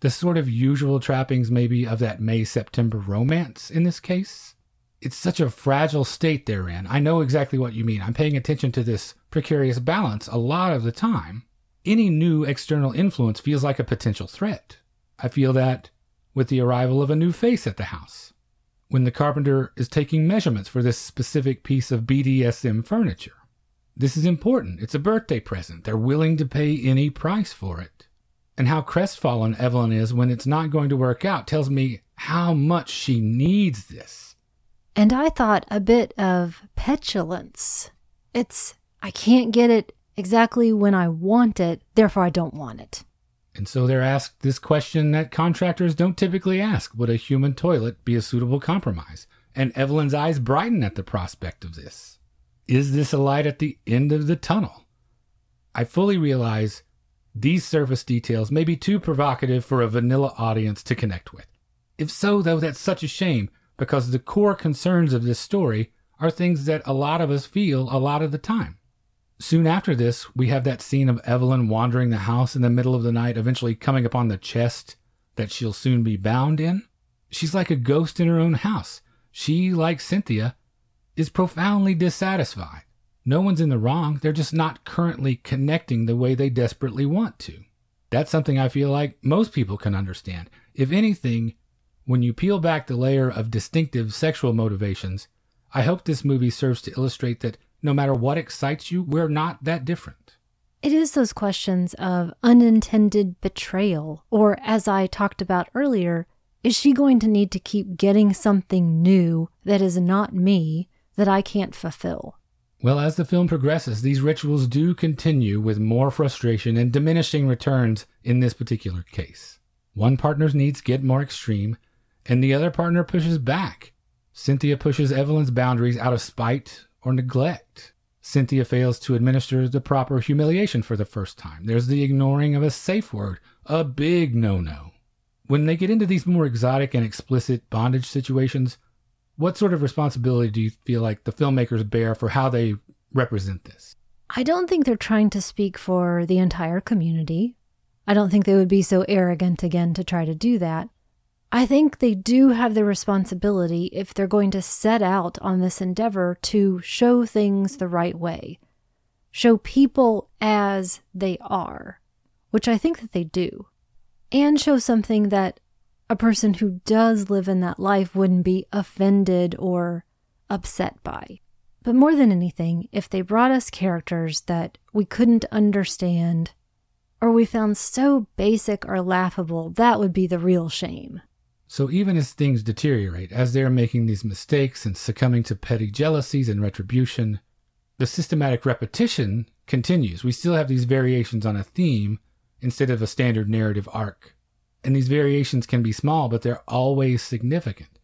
The sort of usual trappings, maybe, of that May September romance in this case. It's such a fragile state they're in. I know exactly what you mean. I'm paying attention to this precarious balance a lot of the time. Any new external influence feels like a potential threat. I feel that with the arrival of a new face at the house, when the carpenter is taking measurements for this specific piece of BDSM furniture. This is important. It's a birthday present. They're willing to pay any price for it. And how crestfallen Evelyn is when it's not going to work out tells me how much she needs this. And I thought a bit of petulance. It's, I can't get it exactly when I want it, therefore I don't want it. And so they're asked this question that contractors don't typically ask Would a human toilet be a suitable compromise? And Evelyn's eyes brighten at the prospect of this. Is this a light at the end of the tunnel? I fully realize these surface details may be too provocative for a vanilla audience to connect with. If so, though, that's such a shame because the core concerns of this story are things that a lot of us feel a lot of the time. Soon after this, we have that scene of Evelyn wandering the house in the middle of the night, eventually coming upon the chest that she'll soon be bound in. She's like a ghost in her own house. She, like Cynthia, is profoundly dissatisfied. No one's in the wrong, they're just not currently connecting the way they desperately want to. That's something I feel like most people can understand. If anything, when you peel back the layer of distinctive sexual motivations, I hope this movie serves to illustrate that no matter what excites you, we're not that different. It is those questions of unintended betrayal, or as I talked about earlier, is she going to need to keep getting something new that is not me that I can't fulfill? Well, as the film progresses, these rituals do continue with more frustration and diminishing returns in this particular case. One partner's needs get more extreme, and the other partner pushes back. Cynthia pushes Evelyn's boundaries out of spite or neglect. Cynthia fails to administer the proper humiliation for the first time. There's the ignoring of a safe word, a big no no. When they get into these more exotic and explicit bondage situations, what sort of responsibility do you feel like the filmmakers bear for how they represent this? I don't think they're trying to speak for the entire community. I don't think they would be so arrogant again to try to do that. I think they do have the responsibility if they're going to set out on this endeavor to show things the right way, show people as they are, which I think that they do, and show something that a person who does live in that life wouldn't be offended or upset by. But more than anything, if they brought us characters that we couldn't understand or we found so basic or laughable, that would be the real shame. So even as things deteriorate, as they are making these mistakes and succumbing to petty jealousies and retribution, the systematic repetition continues. We still have these variations on a theme instead of a standard narrative arc. And these variations can be small, but they're always significant.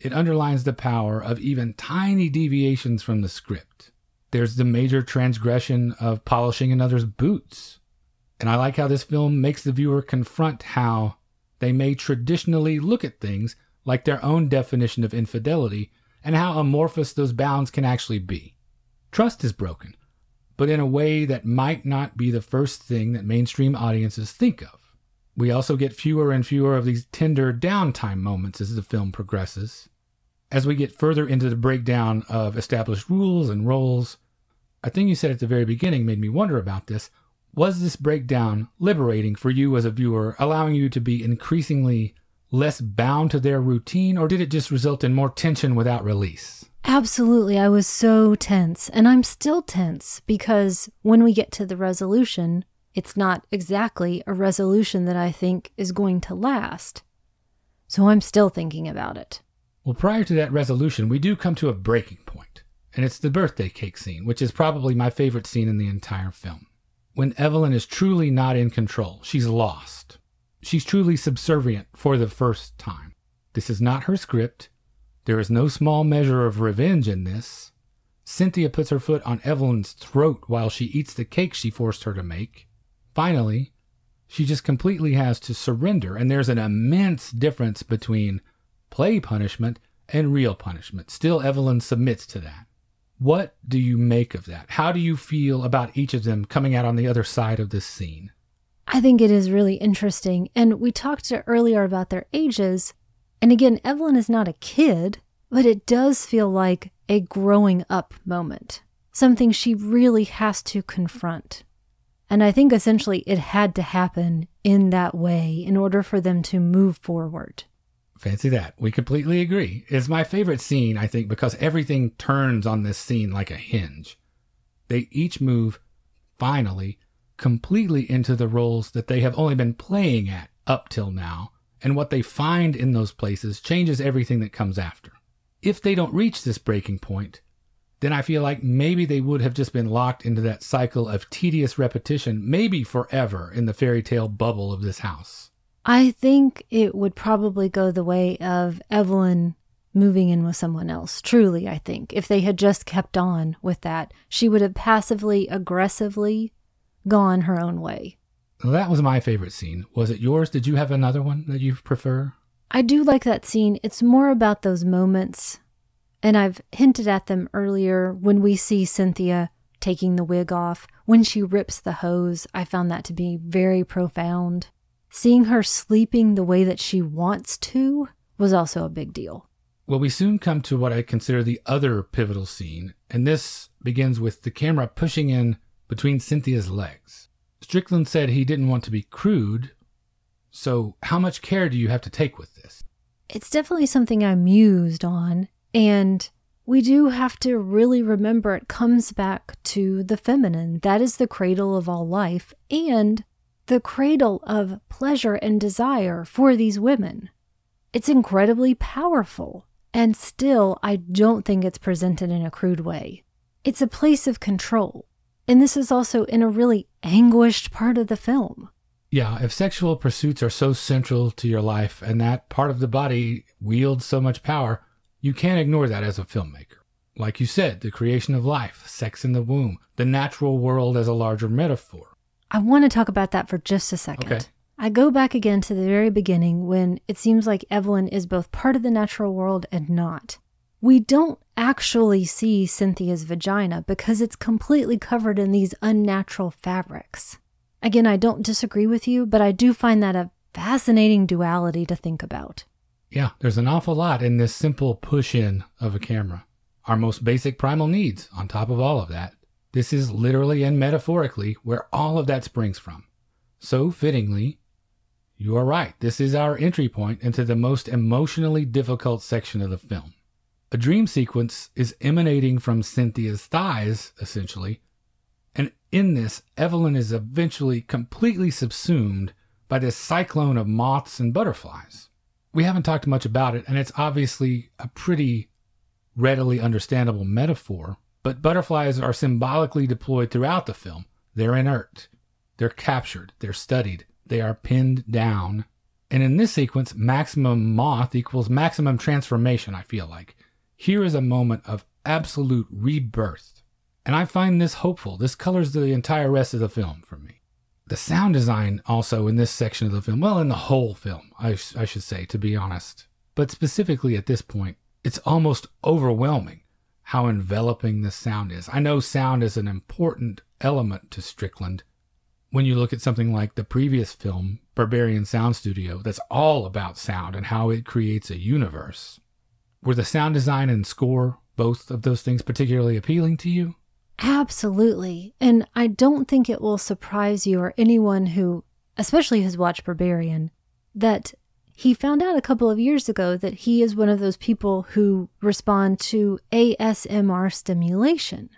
It underlines the power of even tiny deviations from the script. There's the major transgression of polishing another's boots. And I like how this film makes the viewer confront how they may traditionally look at things like their own definition of infidelity and how amorphous those bounds can actually be. Trust is broken, but in a way that might not be the first thing that mainstream audiences think of. We also get fewer and fewer of these tender downtime moments as the film progresses. As we get further into the breakdown of established rules and roles, a thing you said at the very beginning made me wonder about this. Was this breakdown liberating for you as a viewer, allowing you to be increasingly less bound to their routine, or did it just result in more tension without release? Absolutely. I was so tense, and I'm still tense because when we get to the resolution, it's not exactly a resolution that I think is going to last. So I'm still thinking about it. Well, prior to that resolution, we do come to a breaking point, and it's the birthday cake scene, which is probably my favorite scene in the entire film. When Evelyn is truly not in control, she's lost. She's truly subservient for the first time. This is not her script. There is no small measure of revenge in this. Cynthia puts her foot on Evelyn's throat while she eats the cake she forced her to make. Finally, she just completely has to surrender, and there's an immense difference between play punishment and real punishment. Still, Evelyn submits to that. What do you make of that? How do you feel about each of them coming out on the other side of this scene? I think it is really interesting. And we talked earlier about their ages. And again, Evelyn is not a kid, but it does feel like a growing up moment, something she really has to confront. And I think essentially it had to happen in that way in order for them to move forward. Fancy that. We completely agree. It's my favorite scene, I think, because everything turns on this scene like a hinge. They each move, finally, completely into the roles that they have only been playing at up till now, and what they find in those places changes everything that comes after. If they don't reach this breaking point, then I feel like maybe they would have just been locked into that cycle of tedious repetition, maybe forever, in the fairy tale bubble of this house. I think it would probably go the way of Evelyn moving in with someone else. Truly, I think. If they had just kept on with that, she would have passively, aggressively gone her own way. That was my favorite scene. Was it yours? Did you have another one that you prefer? I do like that scene. It's more about those moments, and I've hinted at them earlier when we see Cynthia taking the wig off, when she rips the hose. I found that to be very profound. Seeing her sleeping the way that she wants to was also a big deal. Well, we soon come to what I consider the other pivotal scene, and this begins with the camera pushing in between Cynthia's legs. Strickland said he didn't want to be crude, so how much care do you have to take with this? It's definitely something I mused on, and we do have to really remember it comes back to the feminine. That is the cradle of all life and the cradle of pleasure and desire for these women. It's incredibly powerful, and still, I don't think it's presented in a crude way. It's a place of control. And this is also in a really anguished part of the film. Yeah, if sexual pursuits are so central to your life and that part of the body wields so much power, you can't ignore that as a filmmaker. Like you said, the creation of life, sex in the womb, the natural world as a larger metaphor. I want to talk about that for just a second. Okay. I go back again to the very beginning when it seems like Evelyn is both part of the natural world and not. We don't actually see Cynthia's vagina because it's completely covered in these unnatural fabrics. Again, I don't disagree with you, but I do find that a fascinating duality to think about. Yeah, there's an awful lot in this simple push in of a camera. Our most basic primal needs, on top of all of that. This is literally and metaphorically where all of that springs from. So fittingly, you are right. This is our entry point into the most emotionally difficult section of the film. A dream sequence is emanating from Cynthia's thighs, essentially. And in this, Evelyn is eventually completely subsumed by this cyclone of moths and butterflies. We haven't talked much about it, and it's obviously a pretty readily understandable metaphor, but butterflies are symbolically deployed throughout the film. They're inert, they're captured, they're studied, they are pinned down. And in this sequence, maximum moth equals maximum transformation, I feel like. Here is a moment of absolute rebirth. And I find this hopeful. This colors the entire rest of the film for me. The sound design also in this section of the film, well, in the whole film, I, sh- I should say, to be honest, but specifically at this point, it's almost overwhelming how enveloping the sound is. I know sound is an important element to Strickland. when you look at something like the previous film, Berberian Sound Studio, that's all about sound and how it creates a universe. Were the sound design and score, both of those things, particularly appealing to you? Absolutely. And I don't think it will surprise you or anyone who, especially has watched Berberian, that he found out a couple of years ago that he is one of those people who respond to ASMR stimulation.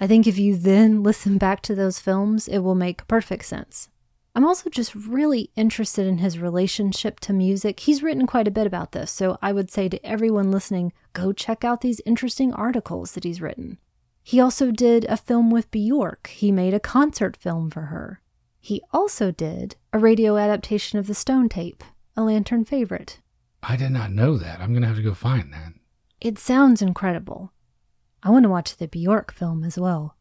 I think if you then listen back to those films, it will make perfect sense. I'm also just really interested in his relationship to music. He's written quite a bit about this, so I would say to everyone listening, go check out these interesting articles that he's written. He also did a film with Bjork. He made a concert film for her. He also did a radio adaptation of the Stone Tape, a Lantern favorite. I did not know that. I'm going to have to go find that. It sounds incredible. I want to watch the Bjork film as well.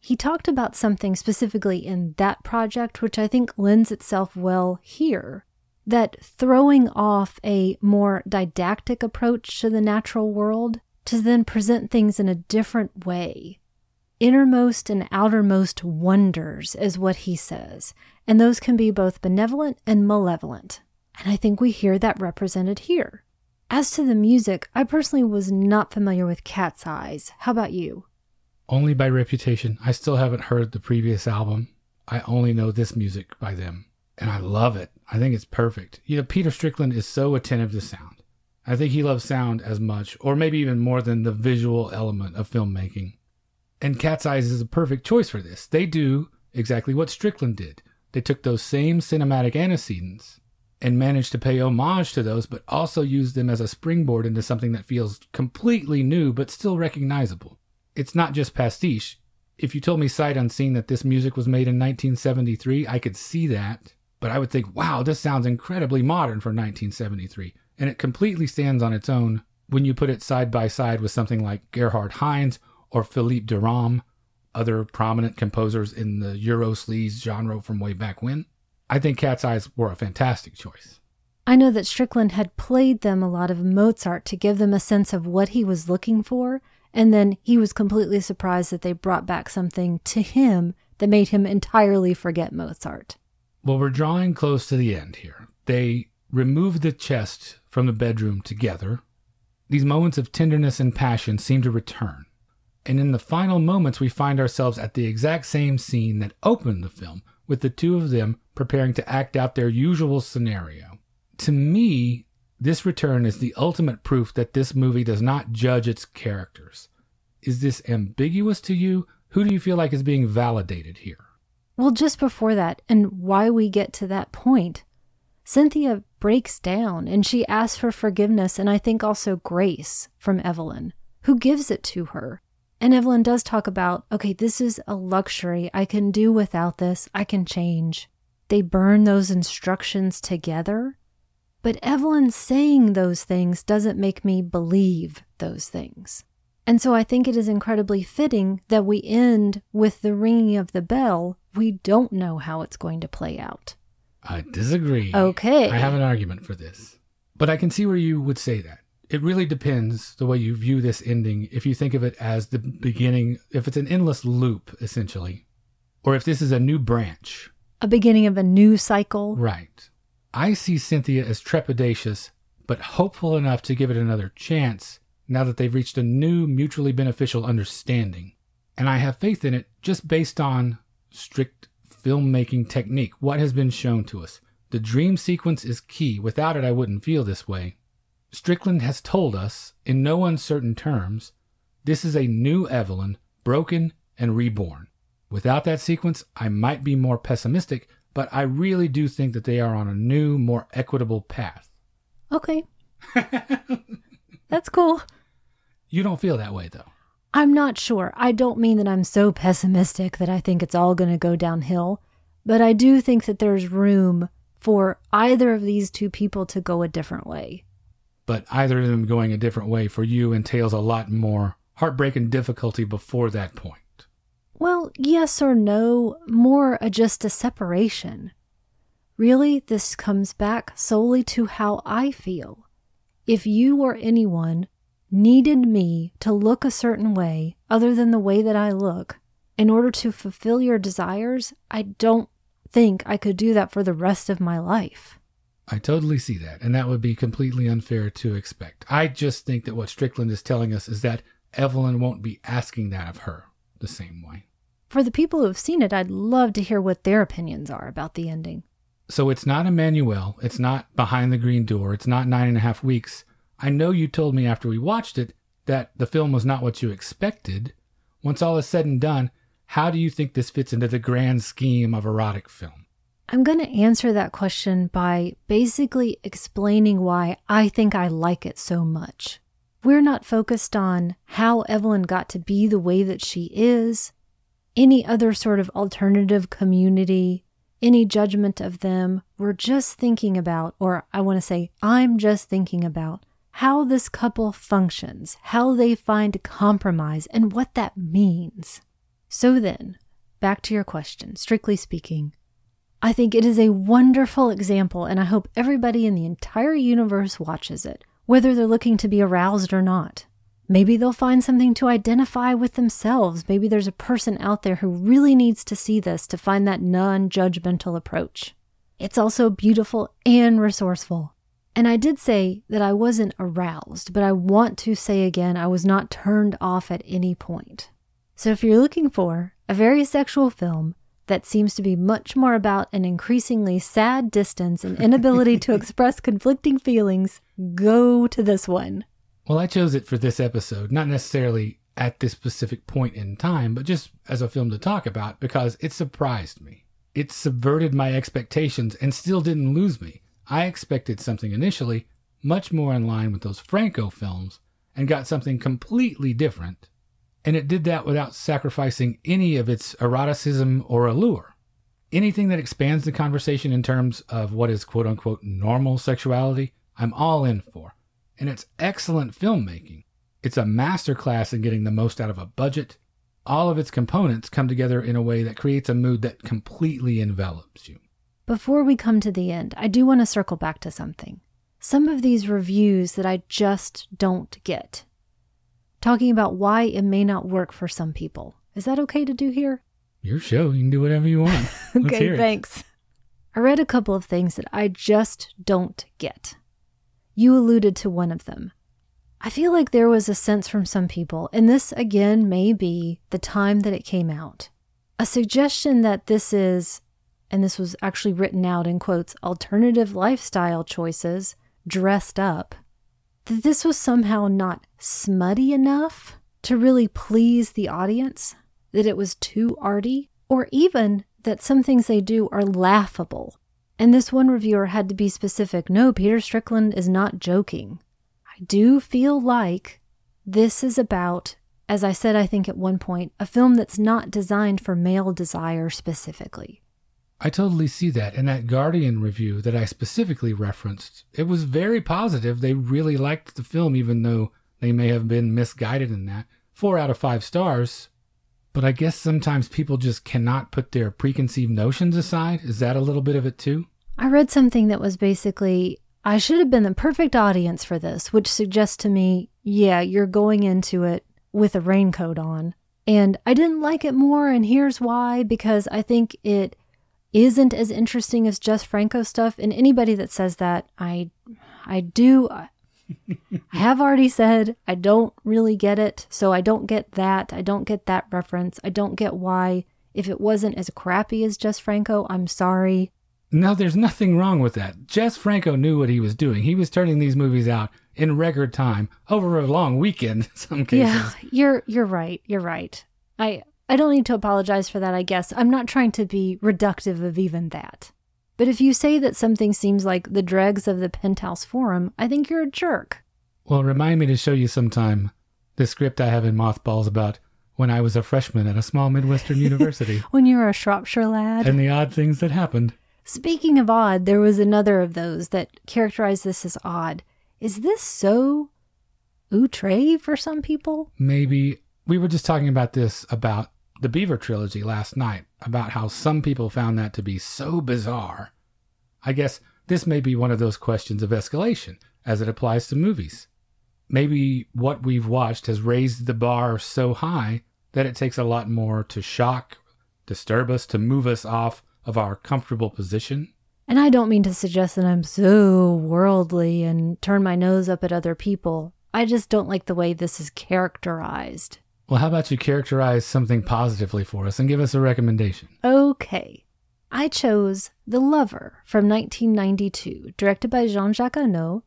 He talked about something specifically in that project, which I think lends itself well here. That throwing off a more didactic approach to the natural world to then present things in a different way. Innermost and outermost wonders is what he says, and those can be both benevolent and malevolent. And I think we hear that represented here. As to the music, I personally was not familiar with Cat's Eyes. How about you? Only by reputation. I still haven't heard the previous album. I only know this music by them, and I love it. I think it's perfect. You know, Peter Strickland is so attentive to sound. I think he loves sound as much, or maybe even more than the visual element of filmmaking. And Cat's Eyes is a perfect choice for this. They do exactly what Strickland did. They took those same cinematic antecedents and managed to pay homage to those, but also use them as a springboard into something that feels completely new but still recognizable. It's not just pastiche. If you told me sight unseen that this music was made in 1973, I could see that, but I would think, wow, this sounds incredibly modern for 1973. And it completely stands on its own when you put it side by side with something like Gerhard Heinz or Philippe Durand, other prominent composers in the Euro sleaze genre from way back when. I think Cat's Eyes were a fantastic choice. I know that Strickland had played them a lot of Mozart to give them a sense of what he was looking for, and then he was completely surprised that they brought back something to him that made him entirely forget Mozart. Well, we're drawing close to the end here. They removed the chest from the bedroom together. These moments of tenderness and passion seem to return. And in the final moments, we find ourselves at the exact same scene that opened the film, with the two of them preparing to act out their usual scenario. To me, this return is the ultimate proof that this movie does not judge its characters. Is this ambiguous to you? Who do you feel like is being validated here? Well, just before that, and why we get to that point, Cynthia breaks down and she asks for forgiveness and I think also grace from Evelyn, who gives it to her. And Evelyn does talk about, okay, this is a luxury. I can do without this. I can change they burn those instructions together. But Evelyn saying those things doesn't make me believe those things. And so I think it is incredibly fitting that we end with the ringing of the bell. We don't know how it's going to play out. I disagree. Okay. I have an argument for this. But I can see where you would say that. It really depends the way you view this ending. If you think of it as the beginning, if it's an endless loop, essentially, or if this is a new branch a beginning of a new cycle. Right. I see Cynthia as trepidatious, but hopeful enough to give it another chance now that they've reached a new mutually beneficial understanding. And I have faith in it just based on strict filmmaking technique, what has been shown to us. The dream sequence is key. Without it, I wouldn't feel this way. Strickland has told us, in no uncertain terms, this is a new Evelyn, broken and reborn. Without that sequence, I might be more pessimistic, but I really do think that they are on a new, more equitable path. Okay. That's cool. You don't feel that way, though. I'm not sure. I don't mean that I'm so pessimistic that I think it's all going to go downhill, but I do think that there's room for either of these two people to go a different way. But either of them going a different way for you entails a lot more heartbreak and difficulty before that point. Well, yes or no, more a, just a separation. Really, this comes back solely to how I feel. If you or anyone needed me to look a certain way other than the way that I look, in order to fulfill your desires, I don't think I could do that for the rest of my life. I totally see that, and that would be completely unfair to expect. I just think that what Strickland is telling us is that Evelyn won't be asking that of her the same way. For the people who have seen it, I'd love to hear what their opinions are about the ending. So it's not Emmanuelle. it's not Behind the Green Door, it's not nine and a half weeks. I know you told me after we watched it that the film was not what you expected. Once all is said and done, how do you think this fits into the grand scheme of erotic film? I'm going to answer that question by basically explaining why I think I like it so much. We're not focused on how Evelyn got to be the way that she is, any other sort of alternative community, any judgment of them. We're just thinking about, or I want to say, I'm just thinking about how this couple functions, how they find compromise, and what that means. So then, back to your question, strictly speaking, I think it is a wonderful example, and I hope everybody in the entire universe watches it, whether they're looking to be aroused or not. Maybe they'll find something to identify with themselves. Maybe there's a person out there who really needs to see this to find that non judgmental approach. It's also beautiful and resourceful. And I did say that I wasn't aroused, but I want to say again, I was not turned off at any point. So if you're looking for a very sexual film that seems to be much more about an increasingly sad distance and inability to express conflicting feelings, go to this one. Well, I chose it for this episode, not necessarily at this specific point in time, but just as a film to talk about because it surprised me. It subverted my expectations and still didn't lose me. I expected something initially much more in line with those Franco films and got something completely different and it did that without sacrificing any of its eroticism or allure. Anything that expands the conversation in terms of what is quote unquote normal sexuality, I'm all in for. And it's excellent filmmaking. It's a masterclass in getting the most out of a budget. All of its components come together in a way that creates a mood that completely envelops you. Before we come to the end, I do want to circle back to something. Some of these reviews that I just don't get talking about why it may not work for some people. Is that okay to do here? Your show. You can do whatever you want. okay, thanks. I read a couple of things that I just don't get. You alluded to one of them. I feel like there was a sense from some people, and this again may be the time that it came out, a suggestion that this is, and this was actually written out in quotes, alternative lifestyle choices dressed up that this was somehow not smutty enough to really please the audience, that it was too arty, or even that some things they do are laughable. And this one reviewer had to be specific no, Peter Strickland is not joking. I do feel like this is about, as I said, I think at one point, a film that's not designed for male desire specifically. I totally see that. In that Guardian review that I specifically referenced, it was very positive. They really liked the film, even though they may have been misguided in that. Four out of five stars. But I guess sometimes people just cannot put their preconceived notions aside. Is that a little bit of it too? I read something that was basically, I should have been the perfect audience for this, which suggests to me, yeah, you're going into it with a raincoat on. And I didn't like it more, and here's why because I think it isn't as interesting as just Franco stuff. And anybody that says that, I, I do. I have already said I don't really get it. So I don't get that. I don't get that reference. I don't get why, if it wasn't as crappy as Jess Franco, I'm sorry. No, there's nothing wrong with that. Jess Franco knew what he was doing. He was turning these movies out in record time over a long weekend in some cases. Yeah, you're you're right. You're right. I I don't need to apologize for that, I guess. I'm not trying to be reductive of even that. But if you say that something seems like the dregs of the penthouse forum, I think you're a jerk. Well, remind me to show you sometime the script I have in mothballs about when I was a freshman at a small Midwestern university. when you were a Shropshire lad. And the odd things that happened. Speaking of odd, there was another of those that characterized this as odd. Is this so outre for some people? Maybe. We were just talking about this about the Beaver trilogy last night about how some people found that to be so bizarre. I guess this may be one of those questions of escalation as it applies to movies. Maybe what we've watched has raised the bar so high that it takes a lot more to shock, disturb us, to move us off of our comfortable position. And I don't mean to suggest that I'm so worldly and turn my nose up at other people. I just don't like the way this is characterized. Well, how about you characterize something positively for us and give us a recommendation? Okay. I chose The Lover from 1992, directed by Jean Jacques Annaud,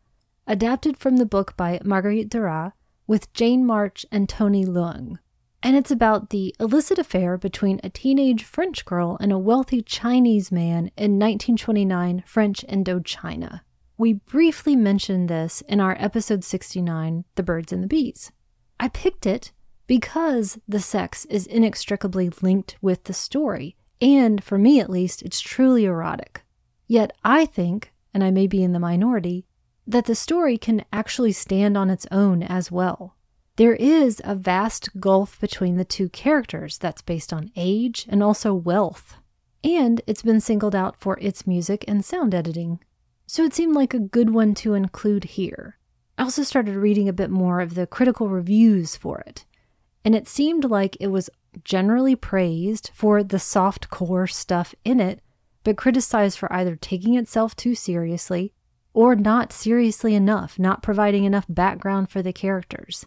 adapted from the book by Marguerite Duras, with Jane March and Tony Leung. And it's about the illicit affair between a teenage French girl and a wealthy Chinese man in 1929 French Indochina. We briefly mentioned this in our episode 69, The Birds and the Bees. I picked it because the sex is inextricably linked with the story, and for me at least, it's truly erotic. Yet I think, and I may be in the minority, that the story can actually stand on its own as well. There is a vast gulf between the two characters that's based on age and also wealth. And it's been singled out for its music and sound editing. So it seemed like a good one to include here. I also started reading a bit more of the critical reviews for it, and it seemed like it was generally praised for the soft core stuff in it, but criticized for either taking itself too seriously or not seriously enough, not providing enough background for the characters.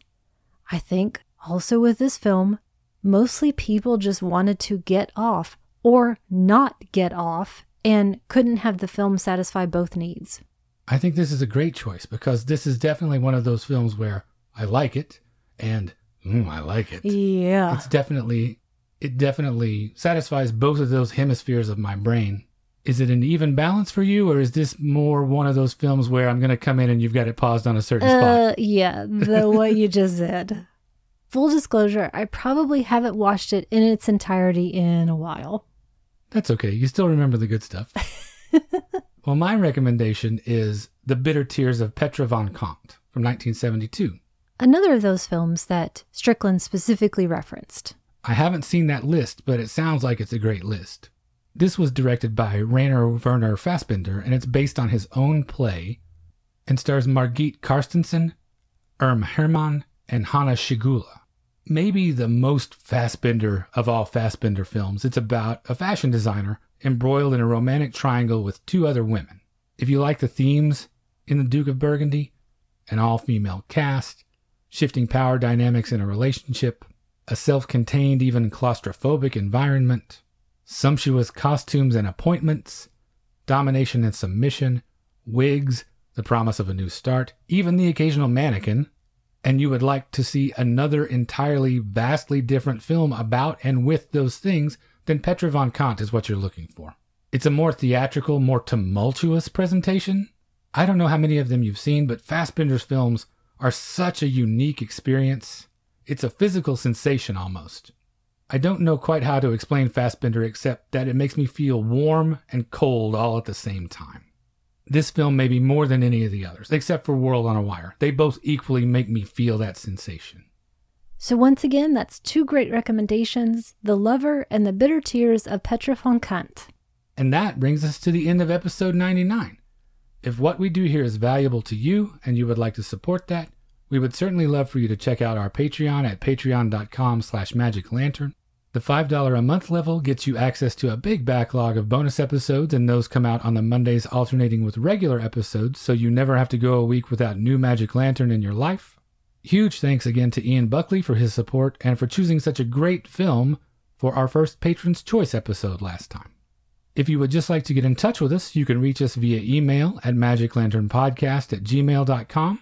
I think also with this film, mostly people just wanted to get off or not get off and couldn't have the film satisfy both needs. I think this is a great choice because this is definitely one of those films where I like it and mm, I like it. Yeah. It's definitely it definitely satisfies both of those hemispheres of my brain. Is it an even balance for you, or is this more one of those films where I'm going to come in and you've got it paused on a certain Uh, spot? yeah, the what you just said. Full disclosure, I probably haven't watched it in its entirety in a while. That's okay. You still remember the good stuff. well, my recommendation is The Bitter Tears of Petra von Kant from 1972. Another of those films that Strickland specifically referenced. I haven't seen that list, but it sounds like it's a great list. This was directed by Rainer Werner Fassbinder, and it's based on his own play and stars Margit Carstensen, Erm Hermann, and Hanna Schygulla. Maybe the most Fassbinder of all Fassbinder films, it's about a fashion designer embroiled in a romantic triangle with two other women. If you like the themes in The Duke of Burgundy, an all female cast, shifting power dynamics in a relationship, a self contained, even claustrophobic environment, sumptuous costumes and appointments, domination and submission, wigs, the promise of a new start, even the occasional mannequin, and you would like to see another entirely vastly different film about and with those things, then Petra von Kant is what you're looking for. It's a more theatrical, more tumultuous presentation. I don't know how many of them you've seen, but Fassbinder's films are such a unique experience. It's a physical sensation almost. I don't know quite how to explain Fassbinder except that it makes me feel warm and cold all at the same time. This film may be more than any of the others, except for World on a Wire. They both equally make me feel that sensation. So, once again, that's two great recommendations The Lover and The Bitter Tears of Petra von Kant. And that brings us to the end of episode 99. If what we do here is valuable to you and you would like to support that, we would certainly love for you to check out our Patreon at patreon.com slash magiclantern. The $5 a month level gets you access to a big backlog of bonus episodes, and those come out on the Mondays alternating with regular episodes, so you never have to go a week without new Magic Lantern in your life. Huge thanks again to Ian Buckley for his support and for choosing such a great film for our first Patron's Choice episode last time. If you would just like to get in touch with us, you can reach us via email at magiclanternpodcast at gmail.com.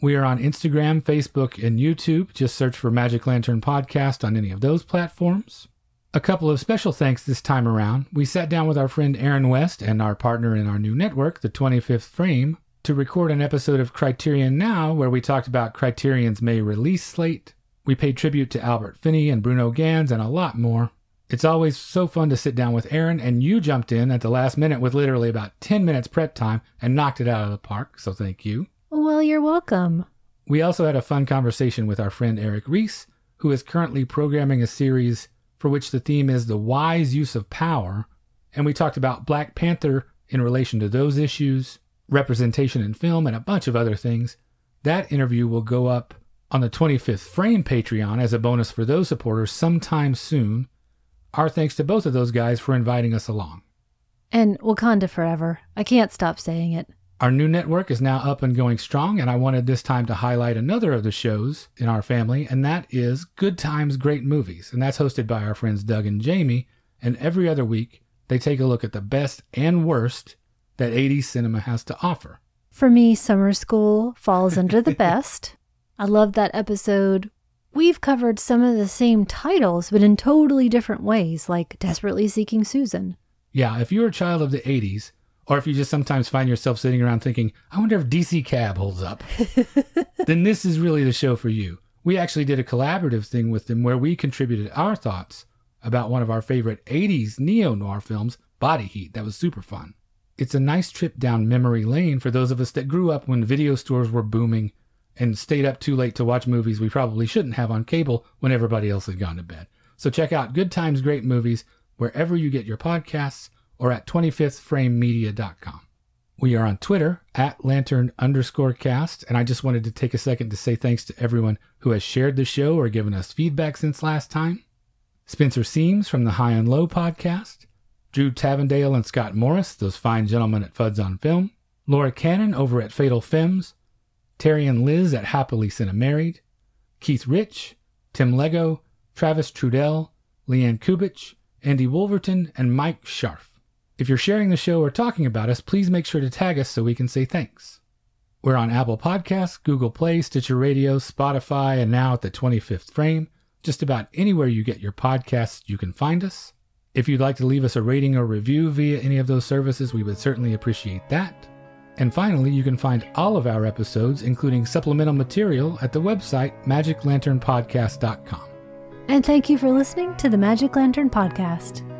We are on Instagram, Facebook, and YouTube. Just search for Magic Lantern Podcast on any of those platforms. A couple of special thanks this time around. We sat down with our friend Aaron West and our partner in our new network, the 25th Frame, to record an episode of Criterion Now where we talked about Criterion's May release slate. We paid tribute to Albert Finney and Bruno Ganz and a lot more. It's always so fun to sit down with Aaron, and you jumped in at the last minute with literally about 10 minutes prep time and knocked it out of the park, so thank you. Well, you're welcome. We also had a fun conversation with our friend Eric Reese, who is currently programming a series for which the theme is the wise use of power, and we talked about Black Panther in relation to those issues, representation in film, and a bunch of other things. That interview will go up on the 25th Frame Patreon as a bonus for those supporters sometime soon. Our thanks to both of those guys for inviting us along. And Wakanda forever. I can't stop saying it. Our new network is now up and going strong, and I wanted this time to highlight another of the shows in our family, and that is Good Times, Great Movies. And that's hosted by our friends Doug and Jamie. And every other week, they take a look at the best and worst that 80s cinema has to offer. For me, Summer School falls under the best. I love that episode. We've covered some of the same titles, but in totally different ways, like Desperately Seeking Susan. Yeah, if you're a child of the 80s, or if you just sometimes find yourself sitting around thinking, I wonder if DC Cab holds up, then this is really the show for you. We actually did a collaborative thing with them where we contributed our thoughts about one of our favorite 80s neo noir films, Body Heat. That was super fun. It's a nice trip down memory lane for those of us that grew up when video stores were booming and stayed up too late to watch movies we probably shouldn't have on cable when everybody else had gone to bed. So check out Good Times, Great Movies wherever you get your podcasts or at 25thframemedia.com. We are on Twitter at lantern underscore cast, and I just wanted to take a second to say thanks to everyone who has shared the show or given us feedback since last time. Spencer Seams from the High and Low podcast, Drew Tavendale and Scott Morris, those fine gentlemen at Fuds on Film, Laura Cannon over at Fatal Femmes, Terry and Liz at Happily Married, Keith Rich, Tim Lego, Travis Trudell, Leanne Kubich, Andy Wolverton, and Mike Scharf. If you're sharing the show or talking about us, please make sure to tag us so we can say thanks. We're on Apple Podcasts, Google Play, Stitcher Radio, Spotify, and now at the 25th frame. Just about anywhere you get your podcasts, you can find us. If you'd like to leave us a rating or review via any of those services, we would certainly appreciate that. And finally, you can find all of our episodes, including supplemental material, at the website magiclanternpodcast.com. And thank you for listening to the Magic Lantern Podcast.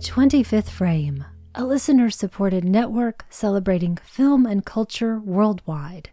25th Frame, a listener supported network celebrating film and culture worldwide.